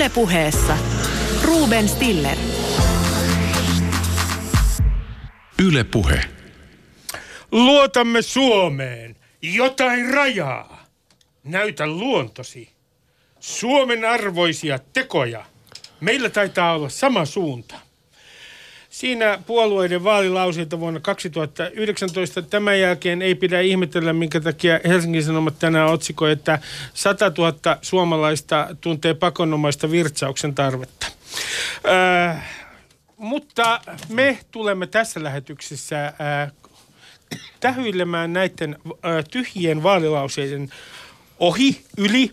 Ylepuheessa Ruben Stiller. Ylepuhe. Luotamme Suomeen. Jotain rajaa. Näytä luontosi. Suomen arvoisia tekoja. Meillä taitaa olla sama suunta. Siinä puolueiden vaalilauseita vuonna 2019. Tämän jälkeen ei pidä ihmetellä, minkä takia Helsingin Sanomat tänään otsikoi, että 100 000 suomalaista tuntee pakonomaista virtsauksen tarvetta. Öö, mutta me tulemme tässä lähetyksessä äh, tähyilemään näiden äh, tyhjien vaalilauseiden ohi, yli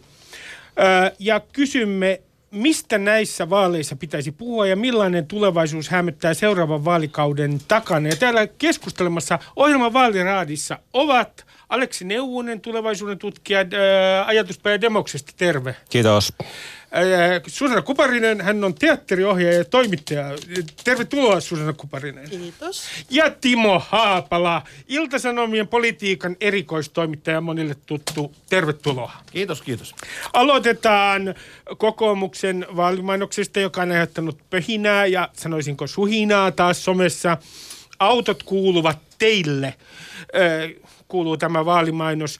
ja kysymme, mistä näissä vaaleissa pitäisi puhua ja millainen tulevaisuus hämöttää seuraavan vaalikauden takana. Ja täällä keskustelemassa ohjelman vaaliraadissa ovat Aleksi Neuvonen, tulevaisuuden tutkija, ää, ajatuspäivä Demoksesta, terve. Kiitos. Susanna Kuparinen, hän on teatteriohjaaja ja toimittaja. Tervetuloa Susanna Kuparinen. Kiitos. Ja Timo Haapala, Iltasanomien politiikan erikoistoimittaja, monille tuttu. Tervetuloa. Kiitos, kiitos. Aloitetaan kokoomuksen vaalimainoksesta, joka on aiheuttanut pöhinää ja sanoisinko suhinaa taas somessa. Autot kuuluvat teille kuuluu tämä vaalimainos.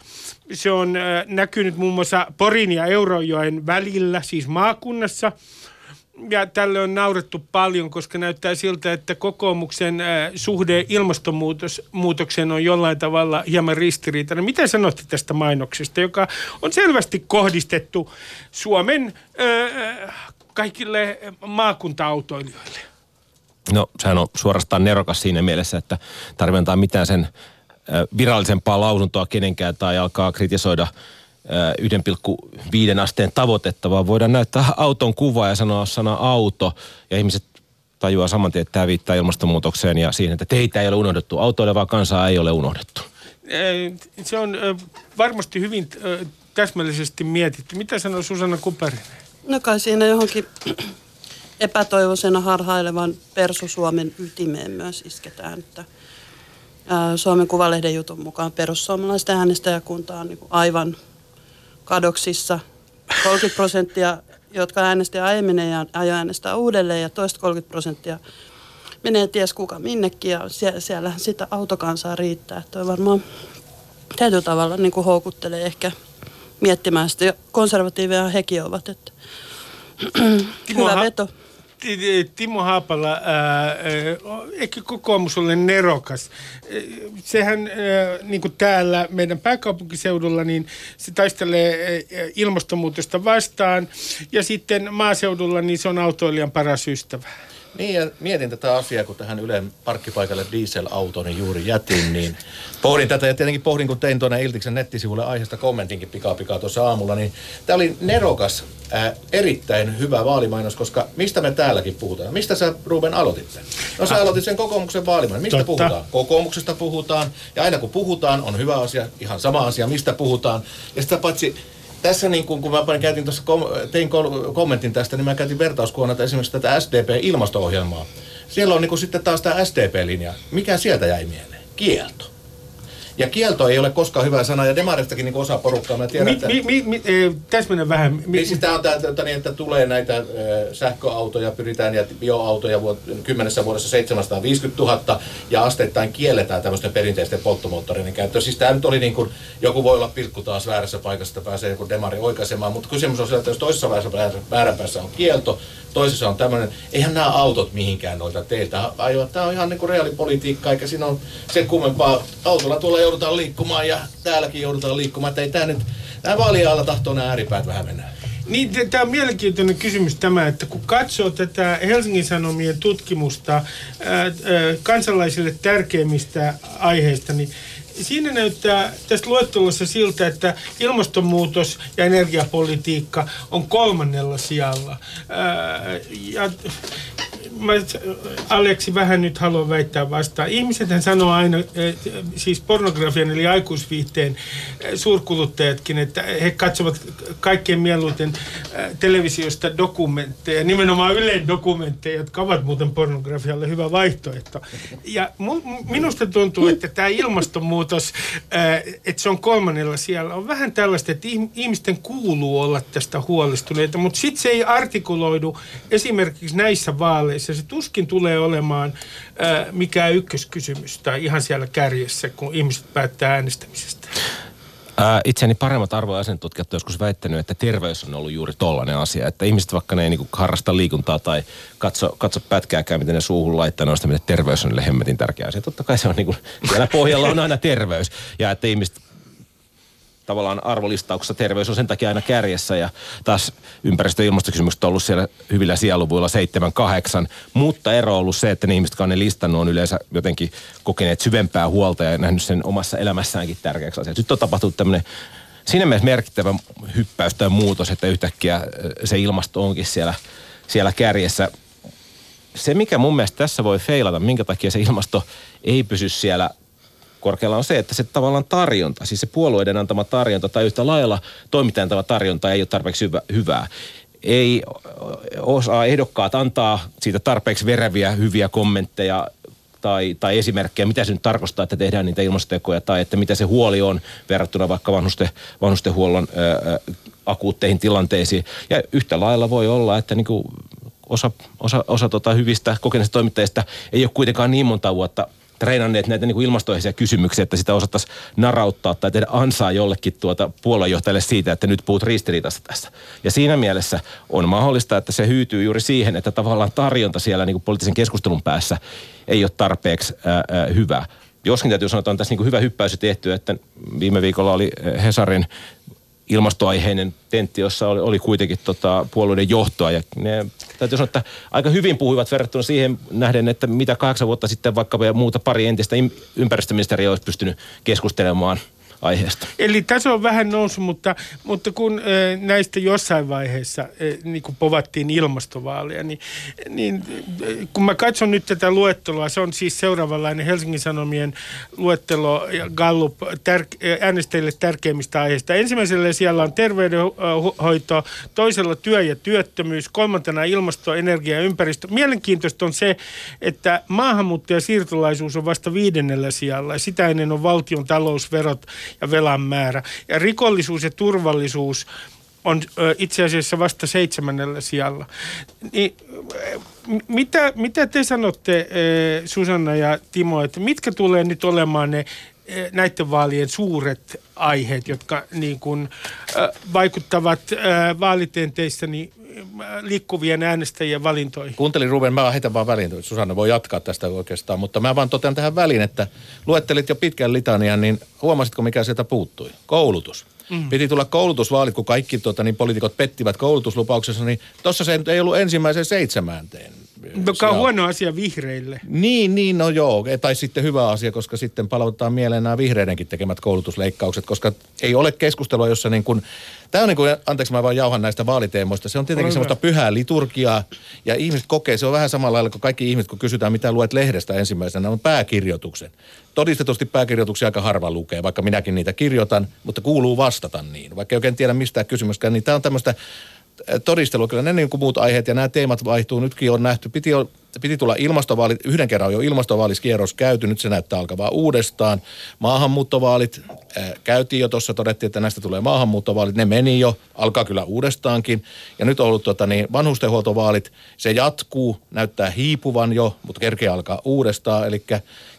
Se on äh, näkynyt muun muassa Porin ja Eurojoen välillä, siis maakunnassa. Ja tälle on naurettu paljon, koska näyttää siltä, että kokoomuksen äh, suhde ilmastonmuutokseen on jollain tavalla hieman ristiriitainen. Mitä sanotte tästä mainoksesta, joka on selvästi kohdistettu Suomen äh, kaikille maakunta-autoilijoille? No sehän on suorastaan nerokas siinä mielessä, että tarvitaan mitään sen virallisempaa lausuntoa kenenkään tai alkaa kritisoida 1,5 asteen tavoitetta, vaan voidaan näyttää auton kuva ja sanoa sana auto ja ihmiset tajuaa saman tien, että tämä viittaa ilmastonmuutokseen ja siihen, että teitä ei ole unohdettu. Autoilevaa kansaa ei ole unohdettu. Se on varmasti hyvin täsmällisesti mietitty. Mitä sanoo Susanna Kuperinen? No kai siinä johonkin epätoivoisena harhailevan Persu Suomen ytimeen myös isketään, että – Suomen Kuvalehden jutun mukaan perussuomalaisten äänestäjäkunta on niin aivan kadoksissa. 30 prosenttia, jotka äänesti aiemmin ja ajo äänestää uudelleen ja toista 30 prosenttia menee ties kuka minnekin ja siellä, siellä sitä autokansaa riittää. Tuo varmaan täytyy tavalla niin kuin houkuttelee ehkä miettimään sitä. Konservatiiveja hekin ovat, että hyvä veto. Timo Haapala, ehkä kokoomus ole nerokas. Sehän, ää, niin kuin täällä meidän pääkaupunkiseudulla, niin se taistelee ilmastonmuutosta vastaan. Ja sitten maaseudulla, niin se on autoilijan paras ystävä. Niin ja mietin tätä asiaa, kun tähän Ylen parkkipaikalle dieselautoni juuri jätin, niin pohdin tätä ja tietenkin pohdin, kun tein tuonne Iltiksen nettisivulle aiheesta kommentinkin pikaa pikaa tuossa aamulla, niin tämä oli nerokas, ää, erittäin hyvä vaalimainos, koska mistä me täälläkin puhutaan? Mistä sä Ruben aloitit No sä ah. aloitit sen kokoomuksen vaalimainos. Mistä Totta. puhutaan? Kokoomuksesta puhutaan ja aina kun puhutaan on hyvä asia, ihan sama asia, mistä puhutaan. Ja sitä paitsi tässä niin kun, kun mä käytin tuossa, kom, tein kommentin tästä, niin mä käytin vertauskuona esimerkiksi tätä SDP-ilmasto-ohjelmaa. Siellä on niin kuin sitten taas tämä SDP-linja. Mikä sieltä jäi mieleen? Kielto. Ja kielto ei ole koskaan hyvä sana, ja demaristakin niin osa porukkaa, mä tiedän, mi, mi, mi, e, täsmennä vähän. Mi, niin siis tämä on tämä, että, niin, että tulee näitä sähköautoja, pyritään ja bioautoja vuot, kymmenessä vuodessa 750 000, ja asteittain kielletään tämmöisten perinteisten polttomoottoreiden käyttö. Siis tämä nyt oli niin kuin, joku voi olla pilkku taas väärässä paikassa, että pääsee joku demari oikaisemaan, mutta kysymys on se, että jos toisessa määränpäässä on kielto, toisessa on tämmöinen, eihän nämä autot mihinkään noita teiltä ajoa. Tämä on ihan niin kuin reaalipolitiikka, eikä siinä ole sen kummempaa. Autolla tuolla joudutaan liikkumaan ja täälläkin joudutaan liikkumaan. Että ei tämä nyt, nämä vaalialla tahtoo nämä ääripäät vähän mennä. Niin, tämä on mielenkiintoinen kysymys tämä, että kun katsoo tätä Helsingin Sanomien tutkimusta ää, ää, kansalaisille tärkeimmistä aiheista, niin siinä näyttää tästä luettelossa siltä, että ilmastonmuutos ja energiapolitiikka on kolmannella sijalla. Ää, ja mä Aleksi vähän nyt haluan väittää vastaan. Ihmisethän sanoo aina, siis pornografian eli aikuisviihteen suurkuluttajatkin, että he katsovat kaikkein mieluiten televisiosta dokumentteja, nimenomaan Ylen dokumentteja, jotka ovat muuten pornografialle hyvä vaihtoehto. Ja minusta tuntuu, että tämä ilmastonmuutos, että se on kolmannella siellä, on vähän tällaista, että ihmisten kuuluu olla tästä huolestuneita, mutta sitten se ei artikuloidu esimerkiksi näissä vaaleissa. Se tuskin tulee olemaan ää, mikään ykköskysymys tai ihan siellä kärjessä, kun ihmiset päättää äänestämisestä. Ää, itseäni paremmat arvoasentutkijat joskus väittänyt, että terveys on ollut juuri tollainen asia. Että ihmiset vaikka ne ei niinku harrasta liikuntaa tai katso, katso pätkääkään, miten ne suuhun laittaa noista, miten terveys on niille hemmetin tärkeä asia. Totta kai se on niinku, siellä pohjalla on aina terveys. Ja että ihmiset tavallaan arvolistauksessa terveys on sen takia aina kärjessä ja taas ympäristö- ja ilmastokysymykset on ollut siellä hyvillä sieluvuilla 7-8, mutta ero on ollut se, että ne ihmiset, jotka on ne listannut, on yleensä jotenkin kokeneet syvempää huolta ja nähnyt sen omassa elämässäänkin tärkeäksi asiaksi. Nyt on tapahtunut tämmöinen siinä mielessä merkittävä hyppäys tai muutos, että yhtäkkiä se ilmasto onkin siellä, siellä kärjessä. Se, mikä mun mielestä tässä voi feilata, minkä takia se ilmasto ei pysy siellä korkealla on se, että se tavallaan tarjonta, siis se puolueiden antama tarjonta tai yhtä lailla toimittajan antama tarjonta ei ole tarpeeksi hyvä, hyvää. Ei osaa ehdokkaat antaa siitä tarpeeksi vereviä, hyviä kommentteja tai, tai esimerkkejä, mitä se nyt tarkoittaa, että tehdään niitä ilmastotekoja, tai että mitä se huoli on verrattuna vaikka vanhusten, vanhustenhuollon ää, akuutteihin tilanteisiin. Ja yhtä lailla voi olla, että niin kuin osa, osa, osa tota hyvistä kokeneista toimittajista ei ole kuitenkaan niin monta vuotta treenanneet näitä niin kuin ilmastoiheisia kysymyksiä, että sitä osattaisiin narauttaa tai tehdä ansaa jollekin tuota puoluejohtajalle siitä, että nyt puhut ristiriitasta tässä. Ja siinä mielessä on mahdollista, että se hyytyy juuri siihen, että tavallaan tarjonta siellä niin kuin poliittisen keskustelun päässä ei ole tarpeeksi ää, ää, hyvä. Joskin täytyy sanoa, että on tässä niin kuin hyvä hyppäys tehty, että viime viikolla oli Hesarin ilmastoaiheinen tentti, jossa oli, oli kuitenkin tota, puolueiden johtoa. Ja ne, täytyy sanoa, että aika hyvin puhuivat verrattuna siihen nähden, että mitä kahdeksan vuotta sitten vaikka muuta pari entistä ympäristöministeriä olisi pystynyt keskustelemaan – aiheesta. Eli taso on vähän noussut, mutta, mutta kun näistä jossain vaiheessa niin kun povattiin ilmastovaaleja, niin, niin kun mä katson nyt tätä luettelua, se on siis seuraavanlainen Helsingin Sanomien luettelo ja Gallup tär- äänestäjille tärkeimmistä aiheista. Ensimmäisellä siellä on terveydenhoito, toisella työ ja työttömyys, kolmantena ilmasto, energia ja ympäristö. Mielenkiintoista on se, että maahanmuutto ja siirtolaisuus on vasta viidennellä sijalla. Sitä ennen on valtion talousverot ja velan määrä. Ja rikollisuus ja turvallisuus on itse asiassa vasta seitsemännellä sijalla. Niin, mitä, mitä te sanotte, Susanna ja Timo, että mitkä tulee nyt olemaan ne näiden vaalien suuret aiheet, jotka niin kuin, vaikuttavat vaalitenteissä niin liikkuvien äänestäjien valintoihin. Kuuntelin Ruben, mä heitän vaan väliin. Susanna voi jatkaa tästä oikeastaan, mutta mä vaan totean tähän väliin, että luettelit jo pitkän litanian, niin huomasitko mikä sieltä puuttui? Koulutus. Mm. Piti tulla koulutusvaalit, kun kaikki tota, niin poliitikot pettivät koulutuslupauksessa, niin tuossa se ei ollut ensimmäisen seitsemänteen. Joka on huono asia vihreille. Niin, niin, no joo. Tai sitten hyvä asia, koska sitten palautetaan mieleen nämä vihreidenkin tekemät koulutusleikkaukset, koska ei ole keskustelua, jossa niin kuin Tämä on niin kuin, anteeksi mä vaan jauhan näistä vaaliteemoista, se on tietenkin semmoista pyhää liturgiaa ja ihmiset kokee, se on vähän samalla lailla kuin kaikki ihmiset, kun kysytään mitä luet lehdestä ensimmäisenä, on pääkirjoituksen. Todistetusti pääkirjoituksia aika harva lukee, vaikka minäkin niitä kirjoitan, mutta kuuluu vastata niin. Vaikka ei oikein tiedä mistään kysymyskään, niin tämä on tämmöistä todistelu. Kyllä ne niin kuin muut aiheet ja nämä teemat vaihtuu. Nytkin on nähty, piti, olla, piti tulla ilmastovaalit, yhden kerran on jo ilmastovaaliskierros käyty, nyt se näyttää alkavaa uudestaan. Maahanmuuttovaalit äh, käytiin jo tuossa, todettiin, että näistä tulee maahanmuuttovaalit, ne meni jo, alkaa kyllä uudestaankin. Ja nyt on ollut tota, niin, vanhustenhuoltovaalit, se jatkuu, näyttää hiipuvan jo, mutta kerkeä alkaa uudestaan, eli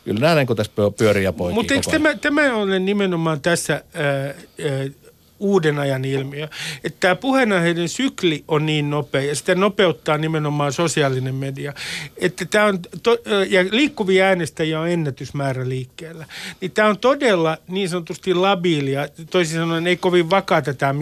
kyllä nähdään, kun tässä pyörii ja poikii Mutta eikö tämä, tämä ole nimenomaan tässä... Äh, äh, uuden ajan ilmiö. Että tämä puheenaiheiden sykli on niin nopea ja sitä nopeuttaa nimenomaan sosiaalinen media. Että tämä on to, ja liikkuvia äänestäjiä on ennätysmäärä liikkeellä. Niin tämä on todella niin sanotusti labiilia, toisin sanoen ei kovin vakaata tämä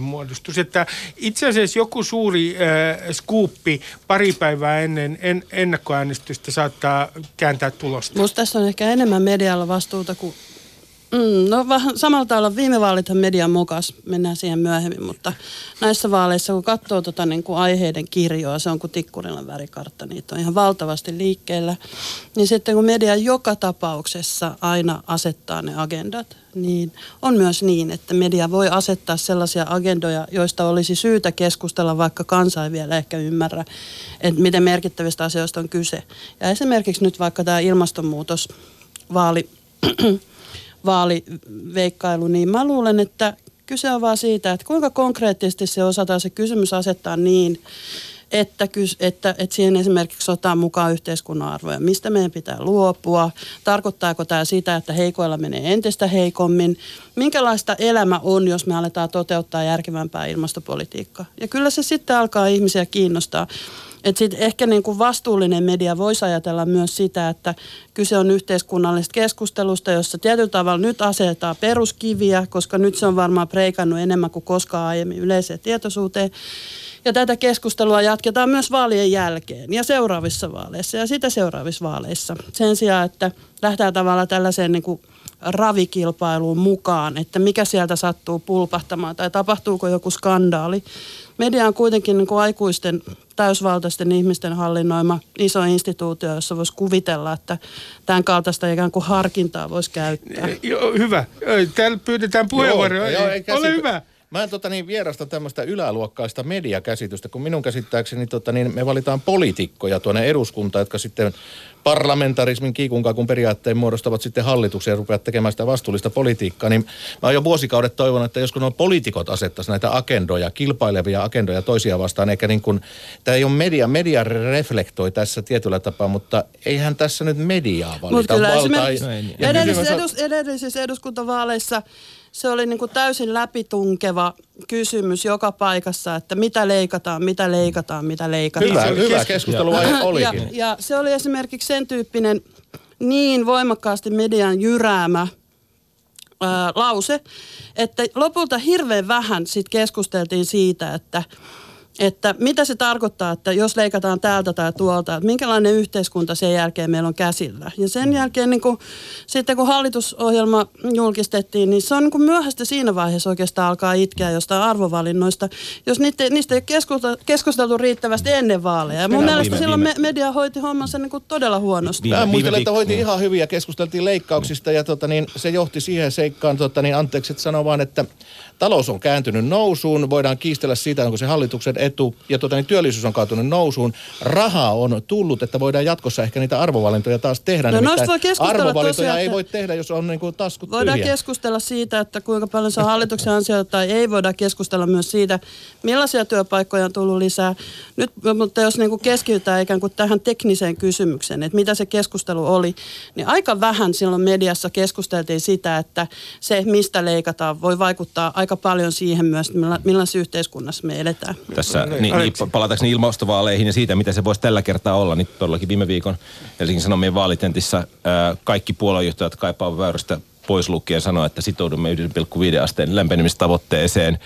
muodostus. Että itse asiassa joku suuri äh, skuuppi pari päivää ennen en, ennakkoäänestystä saattaa kääntää tulosta. Minusta tässä on ehkä enemmän medialla vastuuta kuin Mm, no vähän samalla tavalla viime vaalithan median mokas, mennään siihen myöhemmin, mutta näissä vaaleissa kun katsoo tota, niin kuin aiheiden kirjoa, se on kuin tikkurilan värikartta, niitä on ihan valtavasti liikkeellä, niin sitten kun media joka tapauksessa aina asettaa ne agendat, niin on myös niin, että media voi asettaa sellaisia agendoja, joista olisi syytä keskustella, vaikka kansa ei vielä ehkä ymmärrä, että miten merkittävistä asioista on kyse. Ja esimerkiksi nyt vaikka tämä ilmastonmuutos, vaali, vaaliveikkailu, niin mä luulen, että kyse on vaan siitä, että kuinka konkreettisesti se osataan se kysymys asettaa niin, että, että, että siihen esimerkiksi otetaan mukaan yhteiskunnan arvoja. Mistä meidän pitää luopua? Tarkoittaako tämä sitä, että heikoilla menee entistä heikommin? Minkälaista elämä on, jos me aletaan toteuttaa järkevämpää ilmastopolitiikkaa? Ja kyllä se sitten alkaa ihmisiä kiinnostaa. Et sit ehkä niin kuin vastuullinen media voisi ajatella myös sitä, että kyse on yhteiskunnallisesta keskustelusta, jossa tietyllä tavalla nyt asetetaan peruskiviä, koska nyt se on varmaan preikannut enemmän kuin koskaan aiemmin yleiseen tietoisuuteen. Ja tätä keskustelua jatketaan myös vaalien jälkeen ja seuraavissa vaaleissa ja sitä seuraavissa vaaleissa. Sen sijaan, että lähtee tavallaan tällaiseen niin kuin ravikilpailuun mukaan, että mikä sieltä sattuu pulpahtamaan tai tapahtuuko joku skandaali. Media on kuitenkin niin kuin aikuisten täysvaltaisten ihmisten hallinnoima iso instituutio, jossa voisi kuvitella, että tämän kaltaista ikään kuin harkintaa voisi käyttää. Joo, hyvä. Täällä pyydetään puheenvuoroja. Ole hyvä. Mä en tota, niin, vierasta tämmöistä yläluokkaista mediakäsitystä, kun minun käsittääkseni tota, niin, me valitaan poliitikkoja tuonne eduskuntaan, jotka sitten parlamentarismin kiikunkakun periaatteen muodostavat sitten hallituksen ja rupeavat tekemään sitä vastuullista politiikkaa, niin mä jo vuosikaudet toivonut, että joskus nuo poliitikot asettaisiin näitä agendoja, kilpailevia agendoja toisia vastaan, eikä niin kuin, tämä ei ole media, media reflektoi tässä tietyllä tapaa, mutta eihän tässä nyt mediaa valita. Mutta kyllä valtaa. Edellisissä, edus, edellisissä eduskuntavaaleissa se oli niin kuin täysin läpitunkeva kysymys joka paikassa, että mitä leikataan, mitä leikataan, mitä leikataan. Hyvä, hyvä keskustelu olikin. Ja, ja se oli esimerkiksi sen tyyppinen niin voimakkaasti median jyräämä ää, lause, että lopulta hirveän vähän sit keskusteltiin siitä, että – että mitä se tarkoittaa, että jos leikataan täältä tai tuolta, että minkälainen yhteiskunta sen jälkeen meillä on käsillä. Ja sen jälkeen niin kuin, sitten kun hallitusohjelma julkistettiin, niin se on niin kuin myöhäistä siinä vaiheessa oikeastaan alkaa itkeä jostain arvovalinnoista, jos niitä, niistä ei keskusteltu, keskusteltu riittävästi ennen vaaleja. Ja mun Minä mielestä viime, silloin viime. media hoiti hommansa niin kuin todella huonosti. Mä muistelen, että hoiti ihan hyvin ja keskusteltiin leikkauksista ja tota, niin, se johti siihen seikkaan, tota, niin, anteeksi, että sanon vaan, että talous on kääntynyt nousuun, voidaan kiistellä siitä, onko se hallituksen etu, ja tuota, niin työllisyys on kaatunut nousuun. Rahaa on tullut, että voidaan jatkossa ehkä niitä arvovalintoja taas tehdä. No noista voi arvovalintoja tosiaan, ei voi tehdä, jos on niin kuin taskut Voidaan tyhjä. keskustella siitä, että kuinka paljon se on hallituksen ansiota tai ei. Voidaan keskustella myös siitä, millaisia työpaikkoja on tullut lisää. Nyt, mutta jos niin kuin keskitytään ikään kuin tähän tekniseen kysymykseen, että mitä se keskustelu oli, niin aika vähän silloin mediassa keskusteltiin sitä, että se, mistä leikataan, voi vaikuttaa aika paljon siihen myös, millaisessa yhteiskunnassa me eletään. Tässä niin, niin, palataanko ilmastovaaleihin ja siitä, mitä se voisi tällä kertaa olla, niin todellakin viime viikon Helsingin Sanomien vaalitentissä ää, kaikki puoluejohtajat kaipaavat väyrystä pois lukien sanoa, että sitoudumme 1,5 asteen lämpenemistavoitteeseen.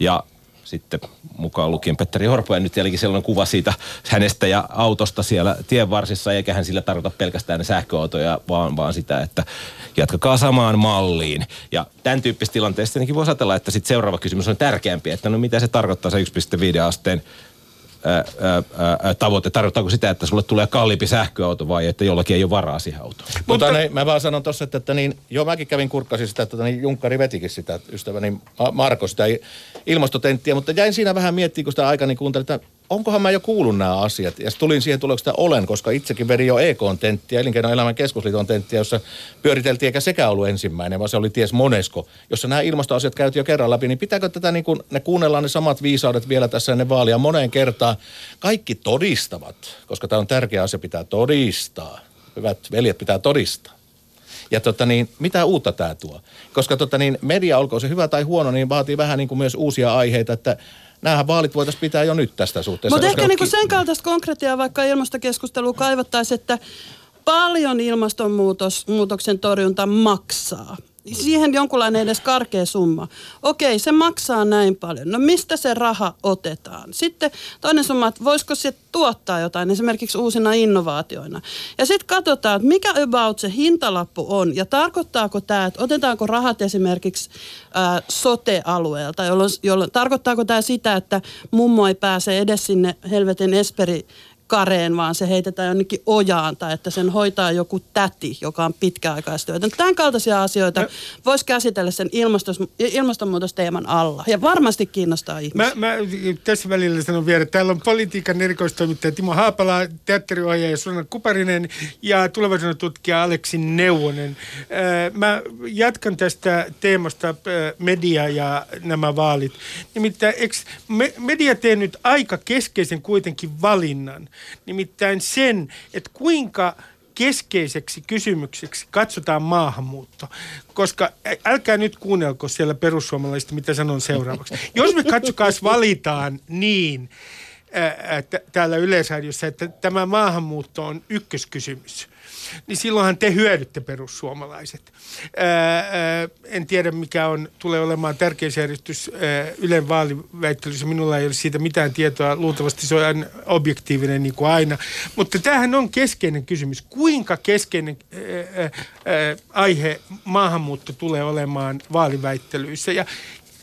Ja sitten mukaan lukien Petteri Orpo, ja nyt jälkeen sellainen kuva siitä hänestä ja autosta siellä tien varsissa, eikä hän sillä tarkoita pelkästään ne sähköautoja, vaan, vaan sitä, että jatkakaa samaan malliin. Ja tämän tyyppisessä tilanteessa tietenkin voisi ajatella, että sitten seuraava kysymys on tärkeämpi, että no mitä se tarkoittaa se 1,5 asteen ää, ää, tavoite? Tarkoittaako sitä, että sulle tulee kalliimpi sähköauto vai että jollakin ei ole varaa siihen autoon? Mutta, Mutta ne, mä vaan sanon tuossa, että, että niin, joo mäkin kävin kurkkasin sitä, että niin Junkkari vetikin sitä, ystäväni Marko sitä ilmastotenttiä, mutta jäin siinä vähän miettimään, kun sitä aikani kuuntelin, että onkohan mä jo kuullut nämä asiat. Ja tulin siihen tulokseen, että olen, koska itsekin vedin jo EK-tenttiä, elinkeinoelämän keskusliiton tenttiä, jossa pyöriteltiin, eikä sekä ollut ensimmäinen, vaan se oli ties monesko, jossa nämä ilmastoasiat käytiin jo kerran läpi. Niin pitääkö tätä niin kuin, ne kuunnellaan ne samat viisaudet vielä tässä ennen vaalia moneen kertaan. Kaikki todistavat, koska tämä on tärkeä asia, pitää todistaa. Hyvät veljet, pitää todistaa. Ja tota niin, mitä uutta tämä tuo? Koska tota niin, media, olkoon se hyvä tai huono, niin vaatii vähän niin kuin myös uusia aiheita, että Nämähän vaalit voitaisiin pitää jo nyt tästä suhteessa. Mutta ehkä niinku sen kaltaista konkretiaa vaikka ilmastokeskustelua kaivattaisiin, että paljon ilmastonmuutoksen torjunta maksaa. Siihen jonkunlainen edes karkea summa. Okei, se maksaa näin paljon. No mistä se raha otetaan? Sitten toinen summa, että voisiko se tuottaa jotain, esimerkiksi uusina innovaatioina. Ja sitten katsotaan, että mikä about se hintalappu on ja tarkoittaako tämä, että otetaanko rahat esimerkiksi ää, sote-alueelta, jolloin, jolloin tarkoittaako tämä sitä, että mummo ei pääse edes sinne helvetin esperi kareen, vaan se heitetään jonnekin ojaan tai että sen hoitaa joku täti, joka on pitkäaikaistyötön. Tämän kaltaisia asioita voisi käsitellä sen ilmastos, ilmastonmuutosteeman alla ja varmasti kiinnostaa ihmisiä. Mä, mä tässä välillä sanon vielä, että täällä on politiikan erikoistoimittaja Timo Haapala, teatteriohjaaja Suona Kuparinen ja tulevaisuuden tutkija Aleksi Neuvonen. Mä jatkan tästä teemasta media ja nämä vaalit. Nimittäin eikö media tee nyt aika keskeisen kuitenkin valinnan – Nimittäin sen, että kuinka keskeiseksi kysymykseksi katsotaan maahanmuutto. Koska älkää nyt kuunnelko siellä perussuomalaisista, mitä sanon seuraavaksi. Jos me katsokaas valitaan niin, täällä yleisradiossa, että tämä maahanmuutto on ykköskysymys niin silloinhan te hyödytte perussuomalaiset. Ää, ää, en tiedä, mikä on, tulee olemaan tärkeysjärjestys Ylen vaaliväittelyssä. Minulla ei ole siitä mitään tietoa. Luultavasti se on objektiivinen niin kuin aina. Mutta tämähän on keskeinen kysymys. Kuinka keskeinen ää, ää, aihe maahanmuutto tulee olemaan vaaliväittelyissä? Ja,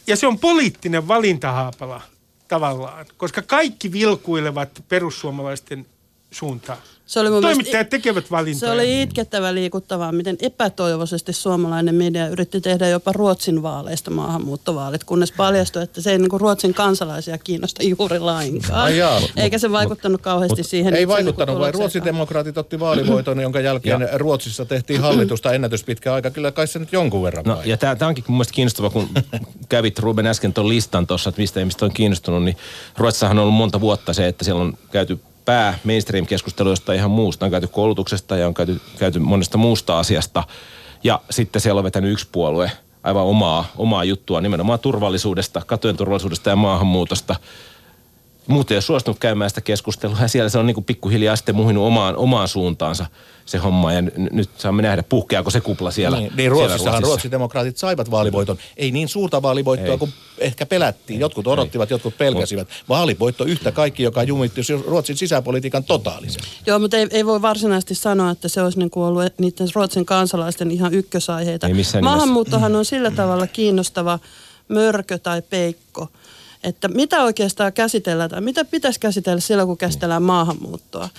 ja se on poliittinen valinta, Haapala, tavallaan, koska kaikki vilkuilevat perussuomalaisten suuntaan. Se oli mun Toimittajat mielestä, tekevät valintoja. Se oli itkettävä liikuttavaa, miten epätoivoisesti suomalainen media yritti tehdä jopa Ruotsin vaaleista maahanmuuttovaalit, kunnes paljastui, että se ei niin kuin Ruotsin kansalaisia kiinnosta juuri lainkaan. Ai jaa, Eikä se vaikuttanut mut, kauheasti mut siihen. Ei vaikuttanut, niin vaan Ruotsin demokraatit otti vaalivoiton, jonka jälkeen ja. Ruotsissa tehtiin hallitusta ennätyspitkä aika. Kyllä kai se nyt jonkun verran no, Ja tämä onkin mun mielestä kiinnostavaa, kun kävit Ruben äsken tuon listan tuossa, että mistä ihmiset on kiinnostunut, niin Ruotsissahan on ollut monta vuotta se, että siellä on käyty pää mainstream-keskustelu jostain ihan muusta. On käyty koulutuksesta ja on käyty, käyty monesta muusta asiasta. Ja sitten siellä on vetänyt yksi puolue aivan omaa, omaa juttua nimenomaan turvallisuudesta, katujen turvallisuudesta ja maahanmuutosta muut ei ole suostunut käymään sitä keskustelua ja siellä se on niin kuin pikkuhiljaa sitten muhinut omaan, omaan suuntaansa se homma ja n- nyt saamme nähdä, puhkeako se kupla siellä. Niin, niin Ruotsissahan ruotsidemokraatit saivat vaalivoiton. Ei niin suurta vaalivoittoa ei. kuin ehkä pelättiin. Jotkut odottivat, ei. jotkut pelkäsivät. Vaalivoitto yhtä kaikki, joka jumitti Ruotsin sisäpolitiikan totaalisen. Joo, mutta ei, ei voi varsinaisesti sanoa, että se olisi niin kuin ollut niiden Ruotsin kansalaisten ihan ykkösaiheita. Maahanmuuttohan on sillä tavalla kiinnostava mörkö tai peikko, että mitä oikeastaan käsitellään tai mitä pitäisi käsitellä silloin, kun käsitellään maahanmuuttoa.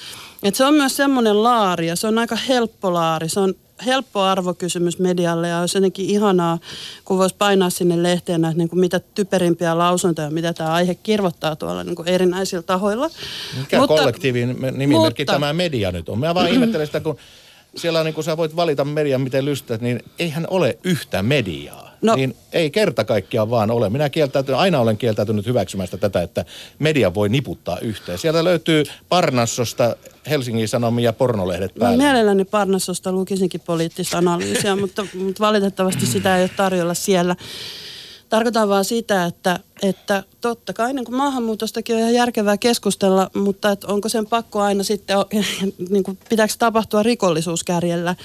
Et se on myös semmoinen laari ja se on aika helppo laari. Se on helppo arvokysymys medialle ja olisi jotenkin ihanaa, kun voisi painaa sinne lehteen näitä niin kuin mitä typerimpiä lausuntoja, mitä tämä aihe kirvottaa tuolla niin kuin erinäisillä tahoilla. Mikä mutta, kollektiivin nimimerkki mutta, tämä media nyt on? Mä vaan ihmettelen sitä, kun siellä niin kun sä voit valita median miten lystät, niin eihän ole yhtä mediaa. No. Niin ei kerta kaikkiaan vaan ole. Minä kieltäytyn, aina olen kieltäytynyt hyväksymästä tätä, että media voi niputtaa yhteen. Sieltä löytyy Parnassosta Helsingin Sanomia pornolehdet päälle. Mielelläni Parnassosta lukisinkin poliittista analyysiä, mutta, mutta valitettavasti sitä ei ole tarjolla siellä. Tarkoitan vaan sitä, että, että totta kai niin kuin maahanmuutostakin on ihan järkevää keskustella, mutta että onko sen pakko aina sitten, niin kuin, pitääkö tapahtua rikollisuuskärjellä.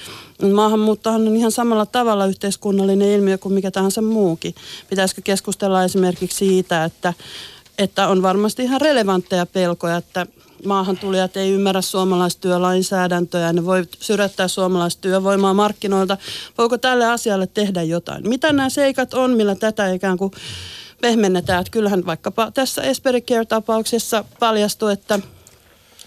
Maahanmuuttohan on ihan samalla tavalla yhteiskunnallinen ilmiö kuin mikä tahansa muukin. Pitäisikö keskustella esimerkiksi siitä, että, että on varmasti ihan relevantteja pelkoja, että maahantulijat ei ymmärrä suomalaistyölainsäädäntöä ne voi syrjättää suomalaistyövoimaa markkinoilta. Voiko tälle asialle tehdä jotain? Mitä nämä seikat on, millä tätä ikään kuin pehmennetään? Että kyllähän vaikkapa tässä Esperi Care-tapauksessa paljastui, että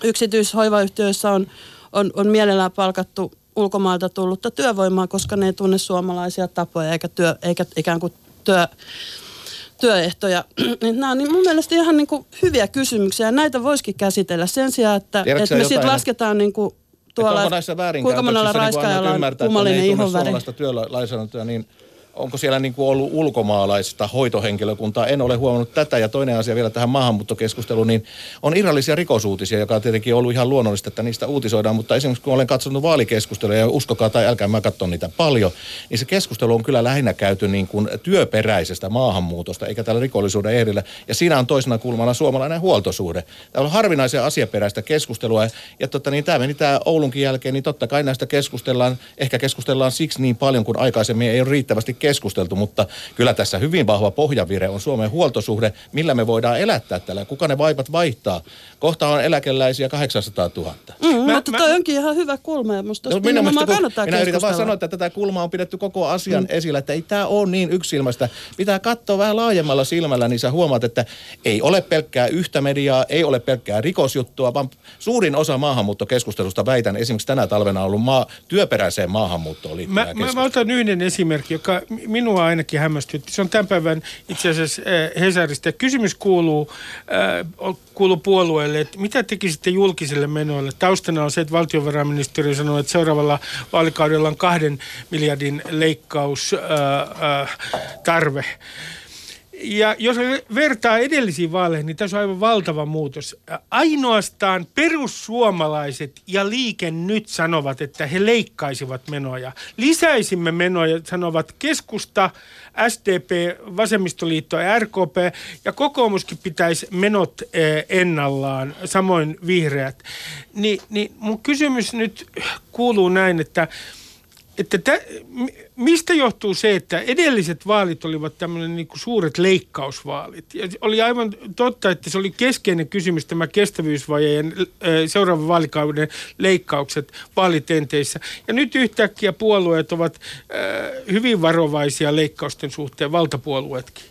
yksityishoivayhtiöissä on, on, on mielellään palkattu ulkomailta tullutta työvoimaa, koska ne ei tunne suomalaisia tapoja eikä, työ, eikä ikään kuin työ, työehtoja. niin nämä on niin mun mielestä ihan niin kuin hyviä kysymyksiä ja näitä voisikin käsitellä sen sijaan, että, että me sitten lasketaan niin kuin tuolla, kuinka monella raiskaajalla on kummallinen ihonväri. suomalaista työlainsäädäntöä, niin onko siellä niin kuin ollut ulkomaalaista hoitohenkilökuntaa. En ole huomannut tätä. Ja toinen asia vielä tähän maahanmuuttokeskusteluun, niin on irrallisia rikosuutisia, joka on tietenkin ollut ihan luonnollista, että niistä uutisoidaan. Mutta esimerkiksi kun olen katsonut vaalikeskusteluja, ja uskokaa tai älkää mä katson niitä paljon, niin se keskustelu on kyllä lähinnä käyty niin kuin työperäisestä maahanmuutosta, eikä tällä rikollisuuden ehdillä. Ja siinä on toisena kulmana suomalainen huoltosuhde. Tämä on harvinaisen asiaperäistä keskustelua. Ja totta, niin tämä meni tämä Oulunkin jälkeen, niin totta kai näistä keskustellaan, ehkä keskustellaan siksi niin paljon, kun aikaisemmin ei ole riittävästi keskusteltu, mutta kyllä tässä hyvin vahva pohjavire on Suomen huoltosuhde, millä me voidaan elättää tällä, kuka ne vaipat vaihtaa. Kohta on eläkeläisiä 800 000. Mm, mä, mutta toi mä, onkin ihan hyvä kulma ja musta no, minä, musta, kannattaa minä yritän vaan sanoa, että tätä kulmaa on pidetty koko asian mm. esillä, että ei tämä ole niin yksilmästä. Pitää katsoa vähän laajemmalla silmällä, niin sä huomaat, että ei ole pelkkää yhtä mediaa, ei ole pelkkää rikosjuttua, vaan suurin osa maahanmuuttokeskustelusta väitän esimerkiksi tänä talvena on ollut maa, työperäiseen maahanmuuttoon liittyvää mä, mä, mä otan yhden esimerkki, joka minua ainakin hämmästytti. Se on tämän päivän itse asiassa äh, Hesarista. Kysymys kuuluu, äh, kuuluu puolueelle, että mitä tekisitte julkisille menoille? Taustana on se, että valtiovarainministeriö sanoi, että seuraavalla vaalikaudella on kahden miljardin leikkaustarve. Äh, äh, ja jos vertaa edellisiin vaaleihin, niin tässä on aivan valtava muutos. Ainoastaan perussuomalaiset ja liike nyt sanovat, että he leikkaisivat menoja. Lisäisimme menoja, sanovat keskusta, SDP, Vasemmistoliitto ja RKP, ja kokoomuskin pitäisi menot eh, ennallaan, samoin vihreät. Ni, niin mun kysymys nyt kuuluu näin, että että tä, mistä johtuu se, että edelliset vaalit olivat tämmöinen niin kuin suuret leikkausvaalit? Ja oli aivan totta, että se oli keskeinen kysymys tämä kestävyysvajeen seuraavan vaalikauden leikkaukset vaalitenteissä. Ja nyt yhtäkkiä puolueet ovat hyvin varovaisia leikkausten suhteen, valtapuolueetkin.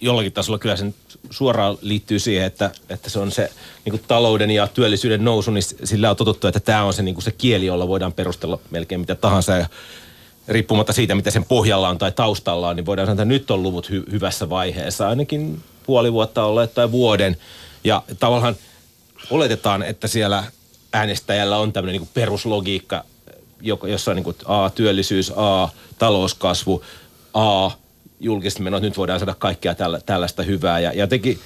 Jollakin tasolla kyllä sen suoraan liittyy siihen, että, että se on se niin kuin talouden ja työllisyyden nousu, niin sillä on totuttu, että tämä on se, niin kuin se kieli, jolla voidaan perustella melkein mitä tahansa. Ja riippumatta siitä, mitä sen pohjalla on tai taustalla on, niin voidaan sanoa, että nyt on luvut hy- hyvässä vaiheessa, ainakin puoli vuotta olleet tai vuoden. Ja tavallaan oletetaan, että siellä äänestäjällä on tämmöinen niin peruslogiikka, jossa on niin kuin A, työllisyys, A, talouskasvu, A, julkiset menot, nyt voidaan saada kaikkea tällä, tällaista hyvää. Ja, ja jotenkin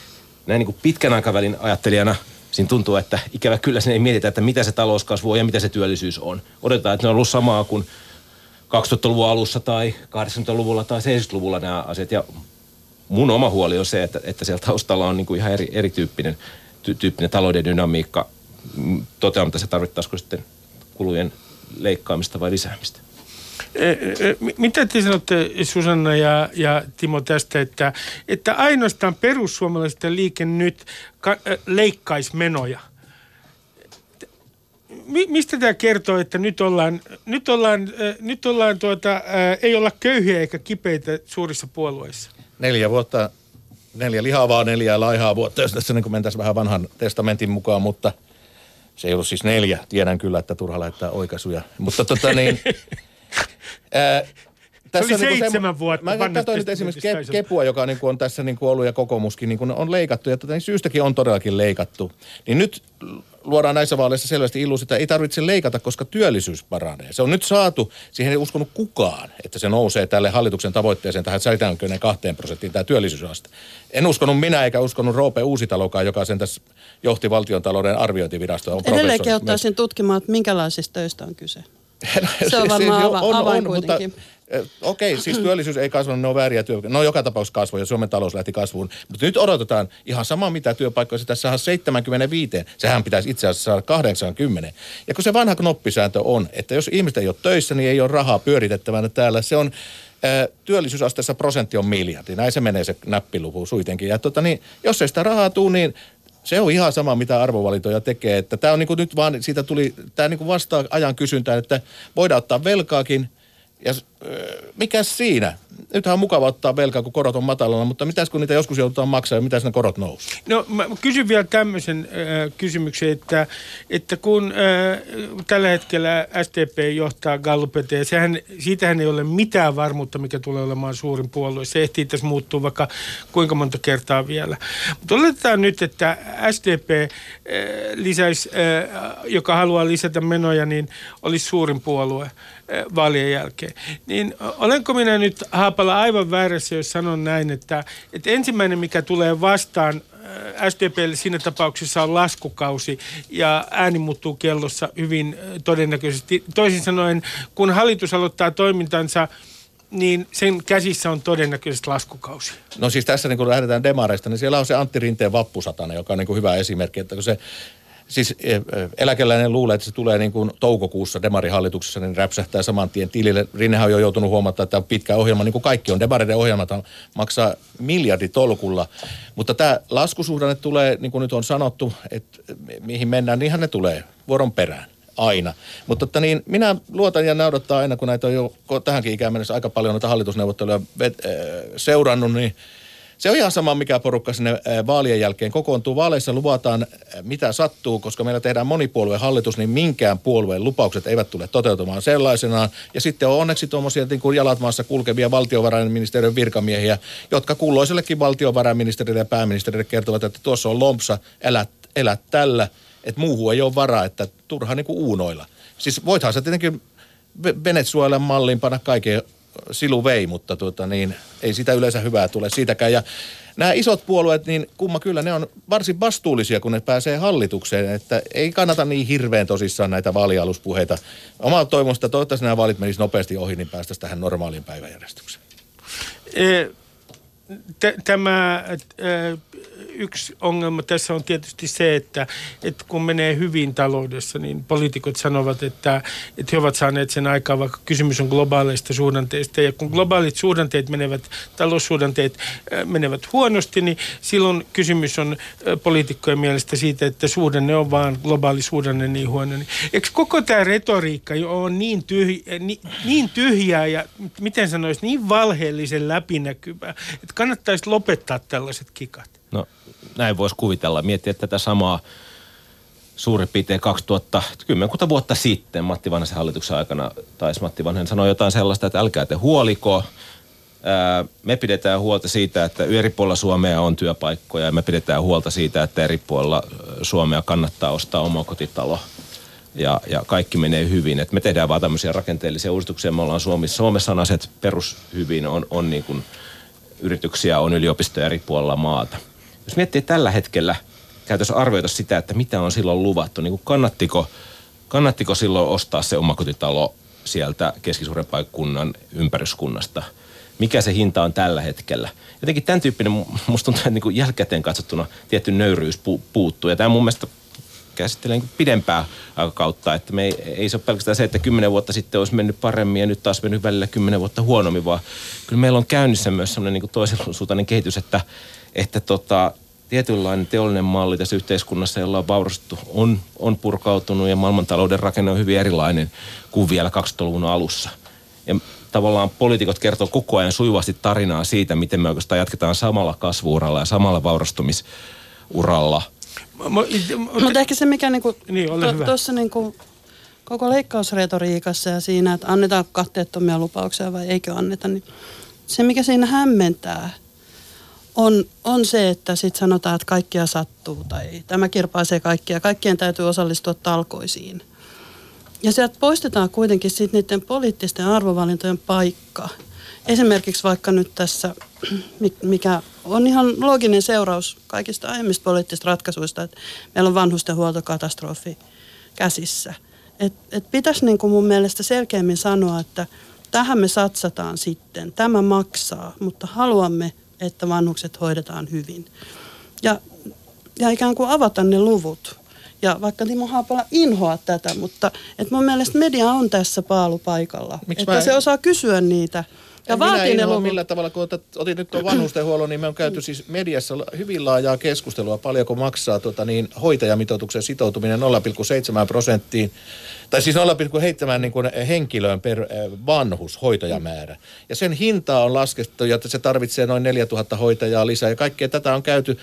näin niin kuin pitkän aikavälin ajattelijana siinä tuntuu, että ikävä kyllä sinne ei mietitä, että mitä se talouskasvu on ja mitä se työllisyys on. Odotetaan, että ne on ollut samaa kuin 2000-luvun alussa tai 80-luvulla tai 70-luvulla nämä asiat. Ja mun oma huoli on se, että, että siellä taustalla on niin kuin ihan eri, erityyppinen ty, tyyppinen talouden dynamiikka. Toteamatta se tarvittaisiko sitten kulujen leikkaamista vai lisäämistä. Mitä te sanotte Susanna ja, ja Timo tästä, että, että ainoastaan perussuomalaiset liike nyt ka, leikkaisi menoja? mistä tämä kertoo, että nyt ollaan, nyt ollaan, nyt ollaan tuota, ei olla köyhiä eikä kipeitä suurissa puolueissa? Neljä vuotta, neljä lihavaa, neljä laihaa vuotta, jos tässä niin mentäisiin vähän vanhan testamentin mukaan, mutta se ei ollut siis neljä. Tiedän kyllä, että turha laittaa oikaisuja. Mutta tota niin, tässä se oli niin seitsemän se, vuotta. Mä katsoin nyt esimerkiksi ke, Kepua, joka niin kuin on tässä niin kuin ollut ja kokoomuskin niin kuin on leikattu ja tota, niin syystäkin on todellakin leikattu. Niin nyt luodaan näissä vaaleissa selvästi illuus, että ei tarvitse leikata, koska työllisyys paranee. Se on nyt saatu, siihen ei uskonut kukaan, että se nousee tälle hallituksen tavoitteeseen tähän 72 prosenttiin tämä työllisyysaste. En uskonut minä eikä uskonut Roope Uusitalokaan, joka sen tässä johti valtiontalouden arviointivirastoa. Edelleenkin ottaisin tutkimaan, että minkälaisista töistä on kyse. Se on varmaan ava, on, avain on. Mutta, Okei, okay, siis työllisyys ei kasvanut, ne on vääriä työpaikkoja. No joka tapauksessa kasvoi ja Suomen talous lähti kasvuun. Mutta nyt odotetaan ihan sama mitä työpaikkoja tässä on 75. Sehän pitäisi itse asiassa saada 80. Ja kun se vanha knoppisääntö on, että jos ihmiset ei ole töissä, niin ei ole rahaa pyöritettävänä täällä. Se on työllisyysasteessa prosentti on miljardi. Näin se menee se näppiluku suitenkin. Ja tota, niin, jos ei sitä rahaa tule, niin se on ihan sama, mitä arvovalintoja tekee. Että tämä on niin kuin nyt vaan, siitä tuli, tämä niin kuin vastaa ajan kysyntään, että voidaan ottaa velkaakin – ja mikä siinä? Nythän on mukava ottaa velkaa, kun korot on matalalla, mutta mitäs kun niitä joskus joudutaan maksaa ja mitäs ne korot nousee? No mä kysyn vielä tämmöisen äh, kysymyksen, että, että kun äh, tällä hetkellä STP johtaa Gallupete, ja sehän, siitähän ei ole mitään varmuutta, mikä tulee olemaan suurin puolue. Se ehtii tässä muuttuu vaikka kuinka monta kertaa vielä. Mutta oletetaan nyt, että SDP äh, lisäisi, äh, joka haluaa lisätä menoja, niin olisi suurin puolue vaalien jälkeen. Niin olenko minä nyt Haapala aivan väärässä, jos sanon näin, että, että ensimmäinen mikä tulee vastaan äh, SDPlle siinä tapauksessa on laskukausi ja ääni muuttuu kellossa hyvin äh, todennäköisesti. Toisin sanoen, kun hallitus aloittaa toimintansa, niin sen käsissä on todennäköisesti laskukausi. No siis tässä niin kun lähdetään demareista, niin siellä on se Antti Rinteen vappusatana, joka on niin hyvä esimerkki, että kun se siis e, e, eläkeläinen luulee, että se tulee niin kuin toukokuussa demarihallituksessa, niin räpsähtää saman tien tilille. Rinnehän on jo joutunut huomata, että pitkä ohjelma, niin kuin kaikki on. Demareiden ohjelmat maksaa miljardi tolkulla. Mutta tämä laskusuhdanne tulee, niin kuin nyt on sanottu, että mihin mennään, niinhän ne tulee vuoron perään aina. Mutta että niin, minä luotan ja naudattaa aina, kun näitä on jo tähänkin ikään mennessä aika paljon noita hallitusneuvotteluja vet, äh, seurannut, niin se on ihan sama, mikä porukka sinne vaalien jälkeen kokoontuu. Vaaleissa luvataan mitä sattuu, koska meillä tehdään monipuolueen hallitus, niin minkään puolueen lupaukset eivät tule toteutumaan sellaisenaan. Ja sitten on onneksi tuommoisia niin kuin jalat maassa kulkevia valtiovarainministeriön virkamiehiä, jotka kulloisellekin valtiovarainministerille ja pääministerille kertovat, että tuossa on lompsa, elä, elä tällä, että muuhun ei ole varaa, että turha niin kuin uunoilla. Siis voithan se tietenkin Venezuelan malliin panna kaiken silu vei, mutta tuota, niin, ei sitä yleensä hyvää tule siitäkään. Ja nämä isot puolueet, niin kumma kyllä, ne on varsin vastuullisia, kun ne pääsee hallitukseen, että ei kannata niin hirveän tosissaan näitä vaalialuspuheita. Oma toivomusta, toivottavasti nämä vaalit menisivät nopeasti ohi, niin päästäisiin tähän normaaliin päiväjärjestykseen. E, tämä yksi ongelma tässä on tietysti se, että, että kun menee hyvin taloudessa, niin poliitikot sanovat, että, että he ovat saaneet sen aikaa, vaikka kysymys on globaaleista suhdanteista. Ja kun globaalit suhdanteet menevät, taloussuhdanteet äh, menevät huonosti, niin silloin kysymys on äh, poliitikkojen mielestä siitä, että suhdanne on vaan globaali suhdanne niin huono. Niin, eikö koko tämä retoriikka jo ole niin, tyhjä, niin, niin tyhjää ja miten sanoisi, niin valheellisen läpinäkyvää, että kannattaisi lopettaa tällaiset kikat? No näin voisi kuvitella. Miettiä tätä samaa suurin piirtein 2010 vuotta sitten Matti Vanhasen hallituksen aikana taisi Matti Vanhanen sanoa jotain sellaista, että älkää te huoliko. Me pidetään huolta siitä, että eri puolilla Suomea on työpaikkoja ja me pidetään huolta siitä, että eri puolilla Suomea kannattaa ostaa oma kotitalo ja, ja kaikki menee hyvin. Et me tehdään vaan tämmöisiä rakenteellisia uudistuksia. Me ollaan Suomessa. Suomessa on asiat perushyvin, on, on niin kuin yrityksiä, on yliopistoja eri puolilla maata – jos miettii tällä hetkellä, käytössä arvioida sitä, että mitä on silloin luvattu, niin kuin kannattiko, kannattiko silloin ostaa se omakotitalo sieltä keskisuuren paikkunnan ympäryskunnasta? Mikä se hinta on tällä hetkellä? Jotenkin tämän tyyppinen, musta tuntuu, että niin kuin jälkikäteen katsottuna tietty nöyryys pu- puuttuu. Ja tämä mun mielestä käsittelee niin pidempää aikakautta, että me ei, ei se ole pelkästään se, että kymmenen vuotta sitten olisi mennyt paremmin ja nyt taas mennyt välillä kymmenen vuotta huonommin, vaan kyllä meillä on käynnissä myös sellainen niin toisensuuntainen kehitys, että, että tota, tietynlainen teollinen malli tässä yhteiskunnassa, jolla on vaurastettu, on, on purkautunut ja maailmantalouden rakenne on hyvin erilainen kuin vielä 2000-luvun alussa. Ja tavallaan poliitikot kertoo koko ajan sujuvasti tarinaa siitä, miten me oikeastaan jatketaan samalla kasvuuralla ja samalla vaurastumisuralla. Mutta ehkä se, mikä niinku, niin, tuossa niinku, koko leikkausretoriikassa ja siinä, että annetaan katteettomia lupauksia vai eikö anneta, niin se, mikä siinä hämmentää – on, on se, että sitten sanotaan, että kaikkia sattuu tai tämä kirpaisee kaikkia. Kaikkien täytyy osallistua talkoisiin. Ja sieltä poistetaan kuitenkin sitten niiden poliittisten arvovalintojen paikka. Esimerkiksi vaikka nyt tässä, mikä on ihan looginen seuraus kaikista aiemmista poliittisista ratkaisuista, että meillä on vanhustenhuoltokatastrofi käsissä. Et, et pitäisi niin kuin mun mielestä selkeämmin sanoa, että tähän me satsataan sitten, tämä maksaa, mutta haluamme että vanhukset hoidetaan hyvin. Ja, ja ikään kuin avata ne luvut. Ja vaikka Timo Haapola inhoa tätä, mutta et mun mielestä media on tässä paalupaikalla. Miks että mä... se osaa kysyä niitä. Ja vaatii ne luvut. millä tavalla, kun otat, otit nyt tuon vanhustenhuollon, niin me on käyty siis mediassa hyvin laajaa keskustelua, paljonko maksaa tota, niin, hoitajamitoituksen sitoutuminen 0,7 prosenttiin tai siis 0,7 niin kuin henkilöön per eh, vanhus hoitajamäärä. Ja sen hintaa on laskettu, että se tarvitsee noin 4000 hoitajaa lisää ja kaikkea tätä on käyty.